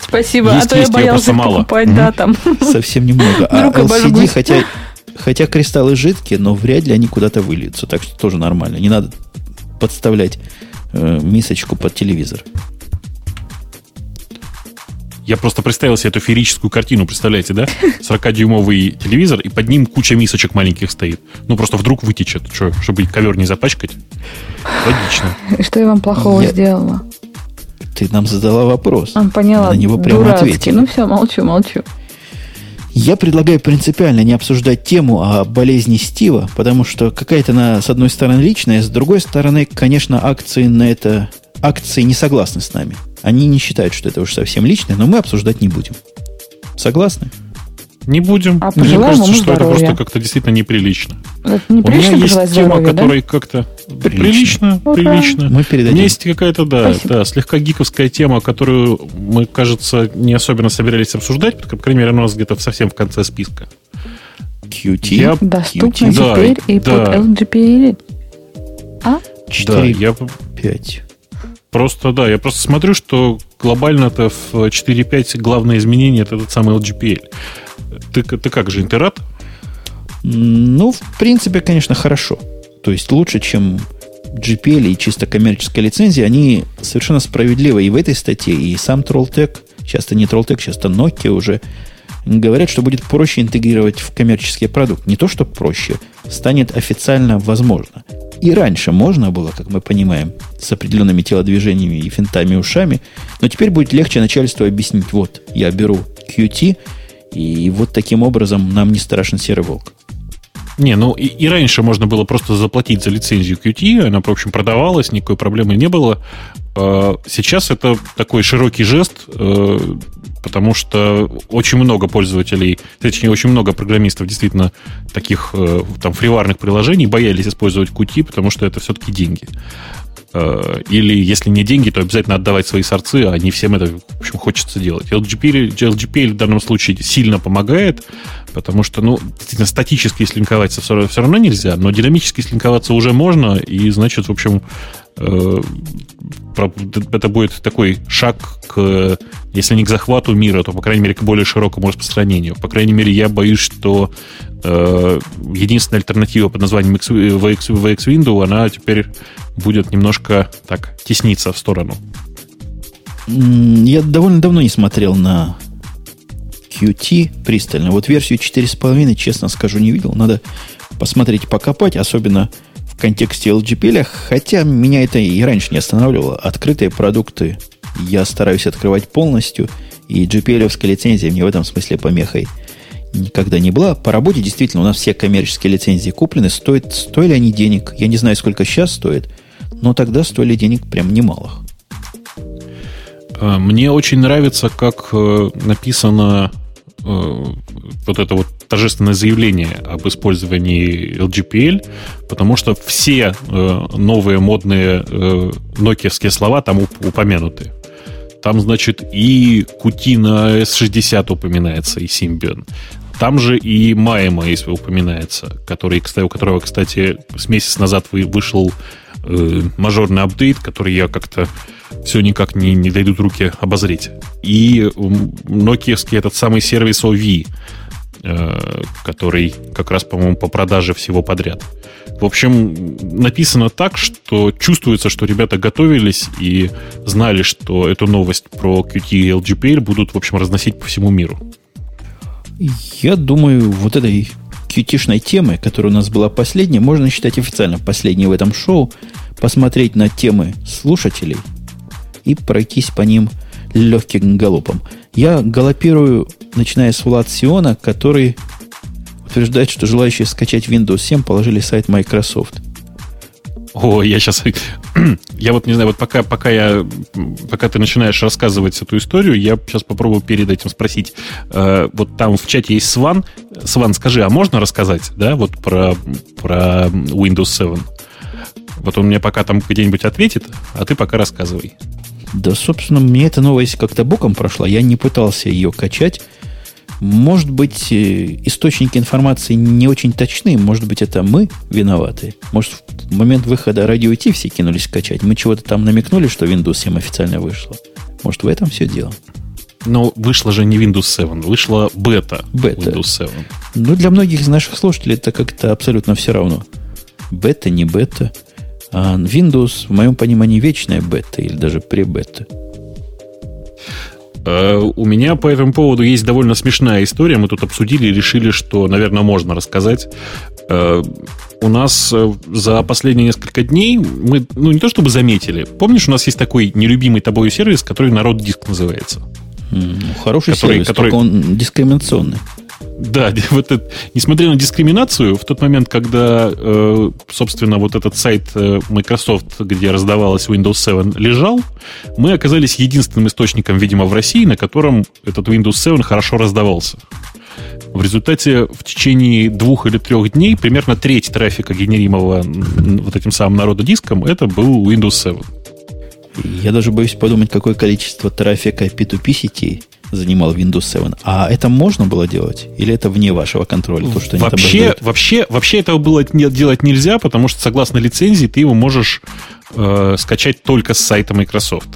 Спасибо, есть, а то есть, я боялся покупать, мало. да, там. Совсем немного. А LCD, хотя, хотя кристаллы жидкие, но вряд ли они куда-то выльются, так что тоже нормально. Не надо подставлять э, мисочку под телевизор. Я просто представил себе эту феерическую картину, представляете, да? 40-дюймовый телевизор, и под ним куча мисочек маленьких стоит. Ну, просто вдруг вытечет, что, чтобы ковер не запачкать. Логично. Что я вам плохого я... сделала? Ты нам задала вопрос. А, поняла. На него прямо Дурацкий. Ну все, молчу, молчу. Я предлагаю принципиально не обсуждать тему о болезни Стива, потому что какая-то она, с одной стороны, личная, с другой стороны, конечно, акции на это... Акции не согласны с нами. Они не считают, что это уж совсем личное, но мы обсуждать не будем. Согласны? Не будем. А Мне кажется, что здоровья. это просто как-то действительно неприлично. Это неприлично У меня есть тема, здоровья, которая да? как-то... Прилично, прилично. прилично. Мы передадим. У меня есть какая-то, да, да, слегка гиковская тема, которую мы, кажется, не особенно собирались обсуждать, по крайней мере, у нас где-то совсем в конце списка. Qt. Я... Доступно QT. теперь да, и да. под LGPL. А? 4, да, я... 5. Просто, да, я просто смотрю, что глобально-то в 4.5 главное изменение это этот самый LGPL. Ты, ты как же, ты? Ну, в принципе, конечно, хорошо. То есть лучше, чем GPL и чисто коммерческая лицензия, они совершенно справедливы и в этой статье, и сам Trolltech, часто не Trolltech, часто Nokia уже говорят, что будет проще интегрировать в коммерческий продукт. Не то, что проще, станет официально возможно. И раньше можно было, как мы понимаем, с определенными телодвижениями и финтами ушами, но теперь будет легче начальству объяснить, вот, я беру QT, и вот таким образом нам не страшен серый волк. Не, ну и, и раньше можно было просто заплатить за лицензию QT, она, в общем, продавалась, никакой проблемы не было. А, сейчас это такой широкий жест, э, потому что очень много пользователей, точнее, очень много программистов действительно таких э, там фриварных приложений боялись использовать QT, потому что это все-таки деньги. Э, или если не деньги, то обязательно отдавать свои сорцы, а не всем это, в общем, хочется делать. LGPL, LGPL в данном случае сильно помогает, потому что, ну, действительно, статически слинковаться все, равно нельзя, но динамически слинковаться уже можно, и, значит, в общем, это будет такой шаг к, если не к захвату мира, то, по крайней мере, к более широкому распространению. По крайней мере, я боюсь, что э, единственная альтернатива под названием VX, VX Window, она теперь будет немножко так тесниться в сторону. Я довольно давно не смотрел на QT пристально. Вот версию 4.5, честно скажу, не видел. Надо посмотреть, покопать, особенно в контексте LGPL, хотя меня это и раньше не останавливало. Открытые продукты я стараюсь открывать полностью, и GPL-овская лицензия мне в этом смысле помехой никогда не была. По работе действительно у нас все коммерческие лицензии куплены. Стоят, стоили они денег. Я не знаю, сколько сейчас стоит, но тогда стоили денег прям немалых. Э, мне очень нравится, как э, написано э, вот это вот торжественное заявление об использовании LGPL, потому что все новые модные нокиевские слова там упомянуты. Там, значит, и Кутина S60 упоминается, и Symbian. Там же и Майма, если упоминается, который, у которого, кстати, с месяц назад вышел э, мажорный апдейт, который я как-то все никак не, не дойдут руки обозреть. И нокиевский этот самый сервис OV, э, который как раз, по-моему, по продаже всего подряд. В общем, написано так, что чувствуется, что ребята готовились и знали, что эту новость про Qt и LGPL будут, в общем, разносить по всему миру. Я думаю, вот этой qt темы, которая у нас была последняя, можно считать официально последней в этом шоу, посмотреть на темы слушателей и пройтись по ним легким галопом. Я галопирую, начиная с Влад Сиона, который утверждает, что желающие скачать Windows 7 положили сайт Microsoft. О, я сейчас... [clears throat] я вот не знаю, вот пока, пока, я, пока ты начинаешь рассказывать эту историю, я сейчас попробую перед этим спросить. Э, вот там в чате есть Сван. Сван, скажи, а можно рассказать, да, вот про, про Windows 7? Вот он мне пока там где-нибудь ответит, а ты пока рассказывай. Да, собственно, мне эта новость как-то боком прошла. Я не пытался ее качать. Может быть, э, источники информации не очень точны. Может быть, это мы виноваты. Может, в момент выхода радио Ти все кинулись качать. Мы чего-то там намекнули, что Windows 7 официально вышло. Может, в этом все дело. Но вышла же не Windows 7, вышла бета, бета. Windows 7. Ну, для многих из наших слушателей это как-то абсолютно все равно. Бета, не бета. А Windows, в моем понимании, вечная бета или даже пребета. Э, у меня по этому поводу есть довольно смешная история. Мы тут обсудили и решили, что, наверное, можно рассказать. Э, у нас э, за последние несколько дней мы, ну, не то чтобы заметили. Помнишь, у нас есть такой нелюбимый тобой сервис, который народ диск называется? Ну, хороший который, сервис, который... только он дискриминационный. Да, [laughs] вот это, несмотря на дискриминацию, в тот момент, когда, э, собственно, вот этот сайт э, Microsoft, где раздавалась Windows 7, лежал, мы оказались единственным источником, видимо, в России, на котором этот Windows 7 хорошо раздавался. В результате в течение двух или трех дней примерно треть трафика, генеримого вот этим самым народодиском, это был Windows 7. Я даже боюсь подумать, какое количество трафика P2P сетей занимал Windows 7. А это можно было делать? Или это вне вашего контроля? То, что вообще, вообще, вообще этого было делать нельзя, потому что согласно лицензии ты его можешь э, скачать только с сайта Microsoft.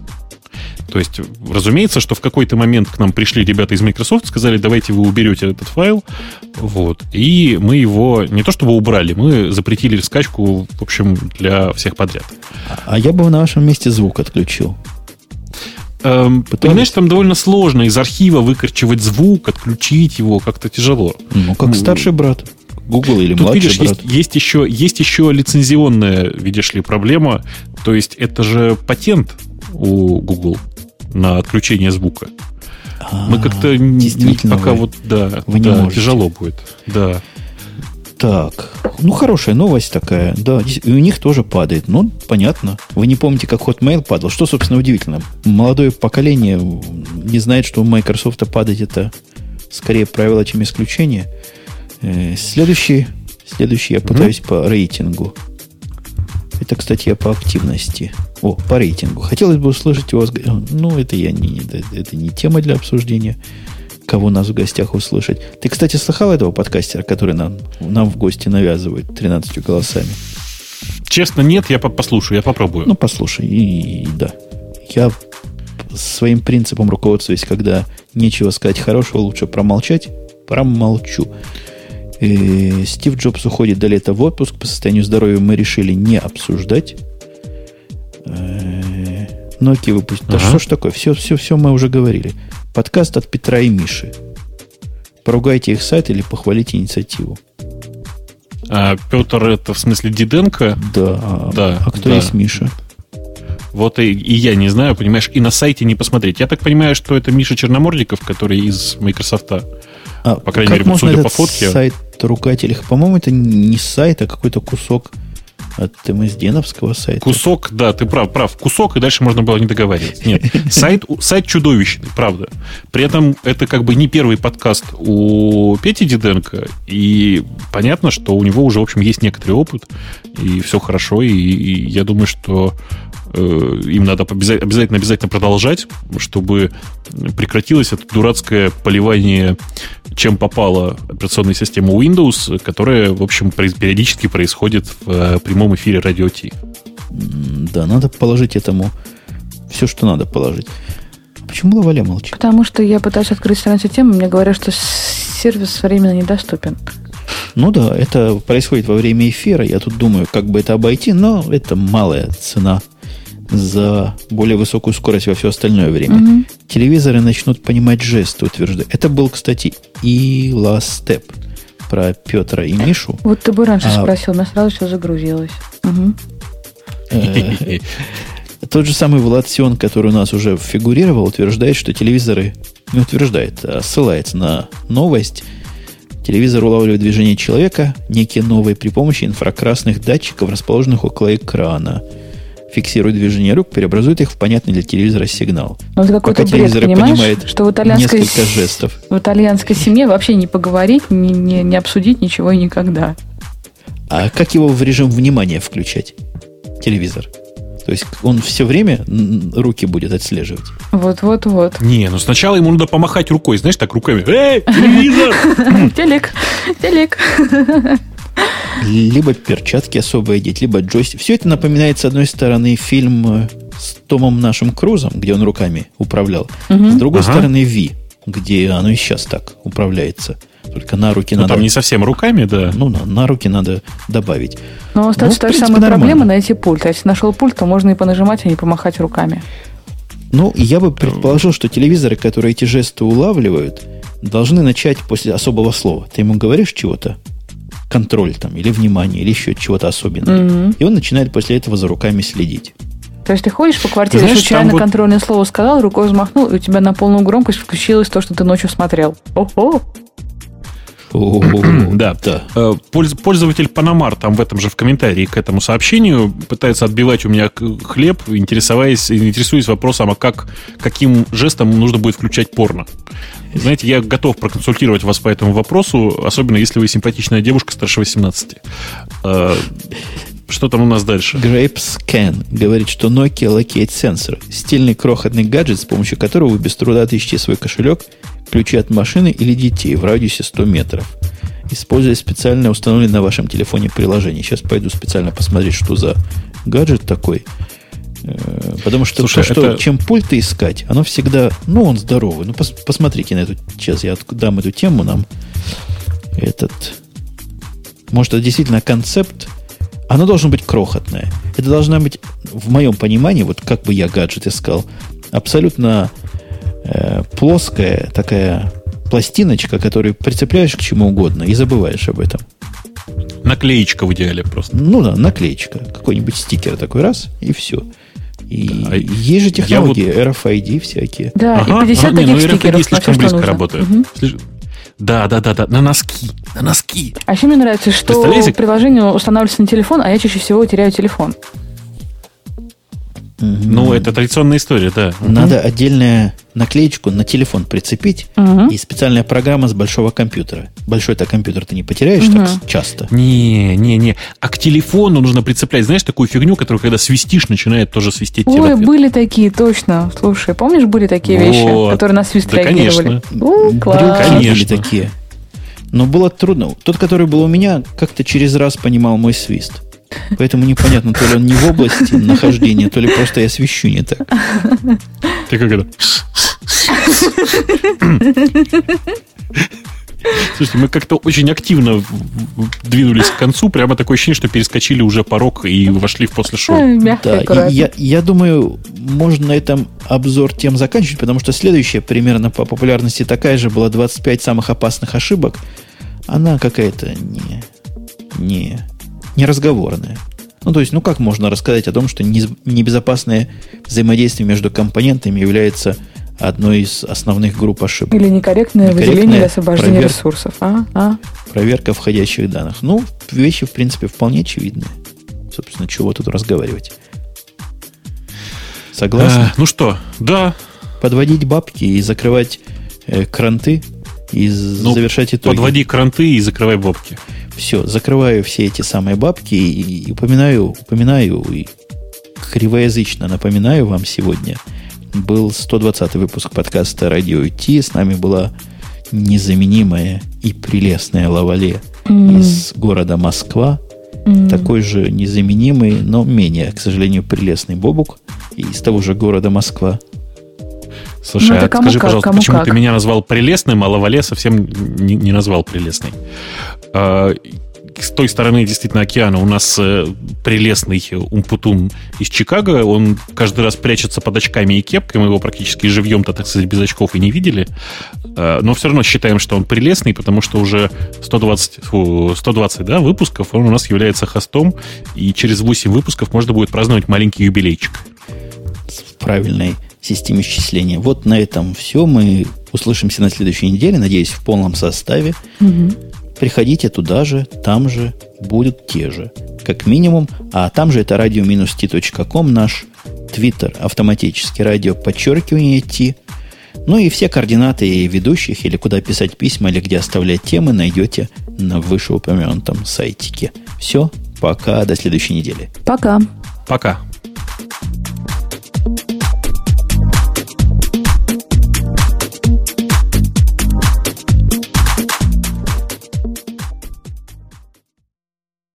То есть, разумеется, что в какой-то момент к нам пришли ребята из Microsoft, сказали, давайте вы уберете этот файл, вот, и мы его не то чтобы убрали, мы запретили скачку, в общем, для всех подряд. А я бы на вашем месте звук отключил. Эм, понимаешь, там довольно сложно из архива выкорчевать звук, отключить его, как-то тяжело. Ну, как старший брат. Google или Тут, младший видишь, брат. Есть, есть, еще, есть еще лицензионная, видишь ли, проблема. То есть это же патент у Google на отключение звука. А, Мы как-то действительно пока вы, вот да, вы да можете. тяжело будет. Да. Так, ну хорошая новость такая, да, и у них тоже падает. Ну, понятно. Вы не помните, как Hotmail падал? Что, собственно, удивительно? Молодое поколение не знает, что у Microsoft падать это скорее правило, чем исключение. Э, следующий, следующий я пытаюсь mm-hmm. по рейтингу. Это, кстати, я по активности. О, по рейтингу. Хотелось бы услышать у вас... Ну, это я не, это не тема для обсуждения, кого нас в гостях услышать. Ты, кстати, слыхал этого подкастера, который нам, нам в гости навязывает 13 голосами? Честно, нет, я послушаю, я попробую. Ну, послушай, и, и да. Я своим принципом руководствуюсь, когда нечего сказать хорошего, лучше промолчать, промолчу. И Стив Джобс уходит до лета в отпуск. По состоянию здоровья мы решили не обсуждать. Nokia выпустит. Ага. Да что ж такое? Все, все, все мы уже говорили. Подкаст от Петра и Миши. Поругайте их сайт или похвалите инициативу. А Петр это в смысле Диденко? Да. Да а кто да. есть Миша? Вот и, и я не знаю, понимаешь, и на сайте не посмотреть. Я так понимаю, что это Миша Черномордиков, который из Microsoft. А, по крайней мере, судя по фотке. Сайт ругателей. По-моему, это не сайт, а какой-то кусок от МСДНовского сайта. Кусок, да, ты прав, прав. Кусок, и дальше можно было не договариваться. Нет, [laughs] сайт, сайт чудовищный, правда. При этом это как бы не первый подкаст у Пети Диденко, и понятно, что у него уже, в общем, есть некоторый опыт, и все хорошо, и, и я думаю, что им надо обязательно, обязательно продолжать, чтобы прекратилось это дурацкое поливание чем попало операционной системы Windows, которая, в общем, периодически происходит в э, прямом эфире радио T. Да, надо положить этому все, что надо положить. Почему Лаваля молчит? Потому что я пытаюсь открыть страницу темы, мне говорят, что сервис временно недоступен. Ну да, это происходит во время эфира. Я тут думаю, как бы это обойти, но это малая цена за более высокую скорость во все остальное время. Угу. Телевизоры начнут понимать жесты, утверждаю. Это был, кстати, и Last Step про Петра и Мишу. Вот ты бы раньше а, спросил, у меня сразу все загрузилось. Угу. Тот же самый Влад Сион, который у нас уже фигурировал, утверждает, что телевизоры, не утверждает, а ссылается на новость, Телевизор улавливает движение человека, некие новые, при помощи инфракрасных датчиков, расположенных около экрана фиксирует движение рук, преобразует их в понятный для телевизора сигнал. Ну, это Пока бред, телевизор понимает что в итальянской, несколько жестов. В итальянской семье вообще не поговорить, не, не, не обсудить ничего и никогда. А как его в режим внимания включать? Телевизор. То есть он все время руки будет отслеживать. Вот-вот-вот. Не, ну сначала ему надо помахать рукой, знаешь, так руками. Эй, телевизор! [laughs] Телек, телек [laughs] либо перчатки особо одеть, либо джойстик. Все это напоминает, с одной стороны, фильм э, с Томом нашим Крузом, где он руками управлял. Угу. С другой ага. стороны, Ви, где оно и сейчас так управляется. Только на руки ну, надо... там не совсем руками, да. Ну, на, на руки надо добавить. Но остается ну, та же самая нормально. проблема найти пульт. А если нашел пульт, то можно и понажимать, а не помахать руками. Ну, я бы предположил, что телевизоры, которые эти жесты улавливают, должны начать после особого слова. Ты ему говоришь чего-то, контроль там, или внимание, или еще чего-то особенного. Mm-hmm. И он начинает после этого за руками следить. То есть ты ходишь по квартире, Знаешь, случайно контрольное вот... слово сказал, рукой взмахнул, и у тебя на полную громкость включилось то, что ты ночью смотрел. Ого! Да. Э, пользователь Панамар там в этом же в комментарии к этому сообщению пытается отбивать у меня хлеб, интересуясь, интересуясь вопросом, а как, каким жестом нужно будет включать порно. Знаете, я готов проконсультировать вас по этому вопросу, особенно если вы симпатичная девушка старше 18. Что там у нас дальше? Grapes Can говорит, что Nokia Locate Sensor – стильный крохотный гаджет, с помощью которого вы без труда отыщите свой кошелек, ключи от машины или детей в радиусе 100 метров, используя специально установленное на вашем телефоне приложение. Сейчас пойду специально посмотреть, что за гаджет такой – Э, потому что, Слушай, то, что это... чем пульты искать, оно всегда, ну, он здоровый. Ну, пос, посмотрите на эту, сейчас я дам эту тему нам. Этот, может, это действительно концепт, оно должно быть крохотное. Это должна быть, в моем понимании, вот как бы я гаджет искал, абсолютно э, плоская такая пластиночка, которую прицепляешь к чему угодно и забываешь об этом. Наклеечка в идеале просто. Ну да, наклеечка. Какой-нибудь стикер такой раз, и все. И да. есть же технологии, вот... RFID всякие. Да, ага, и 50 ага, таких не, ну, RFID слишком все, близко работает. Угу. Да, да, да, да, на носки, на носки. А еще мне нравится, что приложение устанавливается на телефон, а я чаще всего теряю телефон. Ну, это традиционная история, да. Надо угу. отдельную наклеечку на телефон прицепить угу. и специальная программа с большого компьютера. Большой это компьютер ты не потеряешь угу. так часто. Не, не, не. А к телефону нужно прицеплять, знаешь, такую фигню, которую когда свистишь, начинает тоже свистеть Ой, были такие, точно. Слушай, помнишь, были такие вот. вещи, которые на свист да, реагировали? Конечно. О, класс. Конечно. Были такие. Но было трудно. Тот, который был у меня, как-то через раз понимал мой свист. Поэтому непонятно, то ли он не в области нахождения, то ли просто я свищу не так. Ты как это? Слушайте, мы как-то очень активно двинулись к концу. Прямо такое ощущение, что перескочили уже порог и вошли в после шоу. Да, я, я думаю, можно на этом обзор тем заканчивать, потому что следующая примерно по популярности такая же была 25 самых опасных ошибок. Она какая-то не, не неразговорное. Ну, то есть, ну как можно рассказать о том, что небезопасное взаимодействие между компонентами является одной из основных групп ошибок? Или некорректное, некорректное выделение или освобождение провер... ресурсов. А? А? Проверка входящих данных. Ну, вещи, в принципе, вполне очевидные. Собственно, чего тут разговаривать. Согласны? А, ну что, да. Подводить бабки и закрывать э, кранты и ну, завершать итоги. Подводи кранты и закрывай бабки. Все, закрываю все эти самые бабки и, и упоминаю, упоминаю и кривоязычно напоминаю вам сегодня. Был 120 выпуск подкаста «Радио Ти». С нами была незаменимая и прелестная Лавале mm. из города Москва. Mm. Такой же незаменимый, но менее, к сожалению, прелестный Бобук из того же города Москва. Слушай, ну, а скажи, как, пожалуйста, почему как? ты меня назвал прелестным, а Лавале совсем не, не назвал прелестной? А, с той стороны действительно океана у нас э, прелестный Умпутун из Чикаго. Он каждый раз прячется под очками и кепкой. Мы его практически живьем-то, так сказать, без очков и не видели. А, но все равно считаем, что он прелестный, потому что уже 120, фу, 120 да, выпусков он у нас является хостом. И через 8 выпусков можно будет праздновать маленький юбилейчик. Правильный системе счисления. Вот на этом все. Мы услышимся на следующей неделе, надеюсь, в полном составе. Угу. Приходите туда же, там же будут те же, как минимум. А там же это radio-t.com, наш твиттер, автоматически радио, подчеркивание T. Ну и все координаты ведущих, или куда писать письма, или где оставлять темы, найдете на вышеупомянутом сайтике. Все, пока, до следующей недели. Пока. Пока.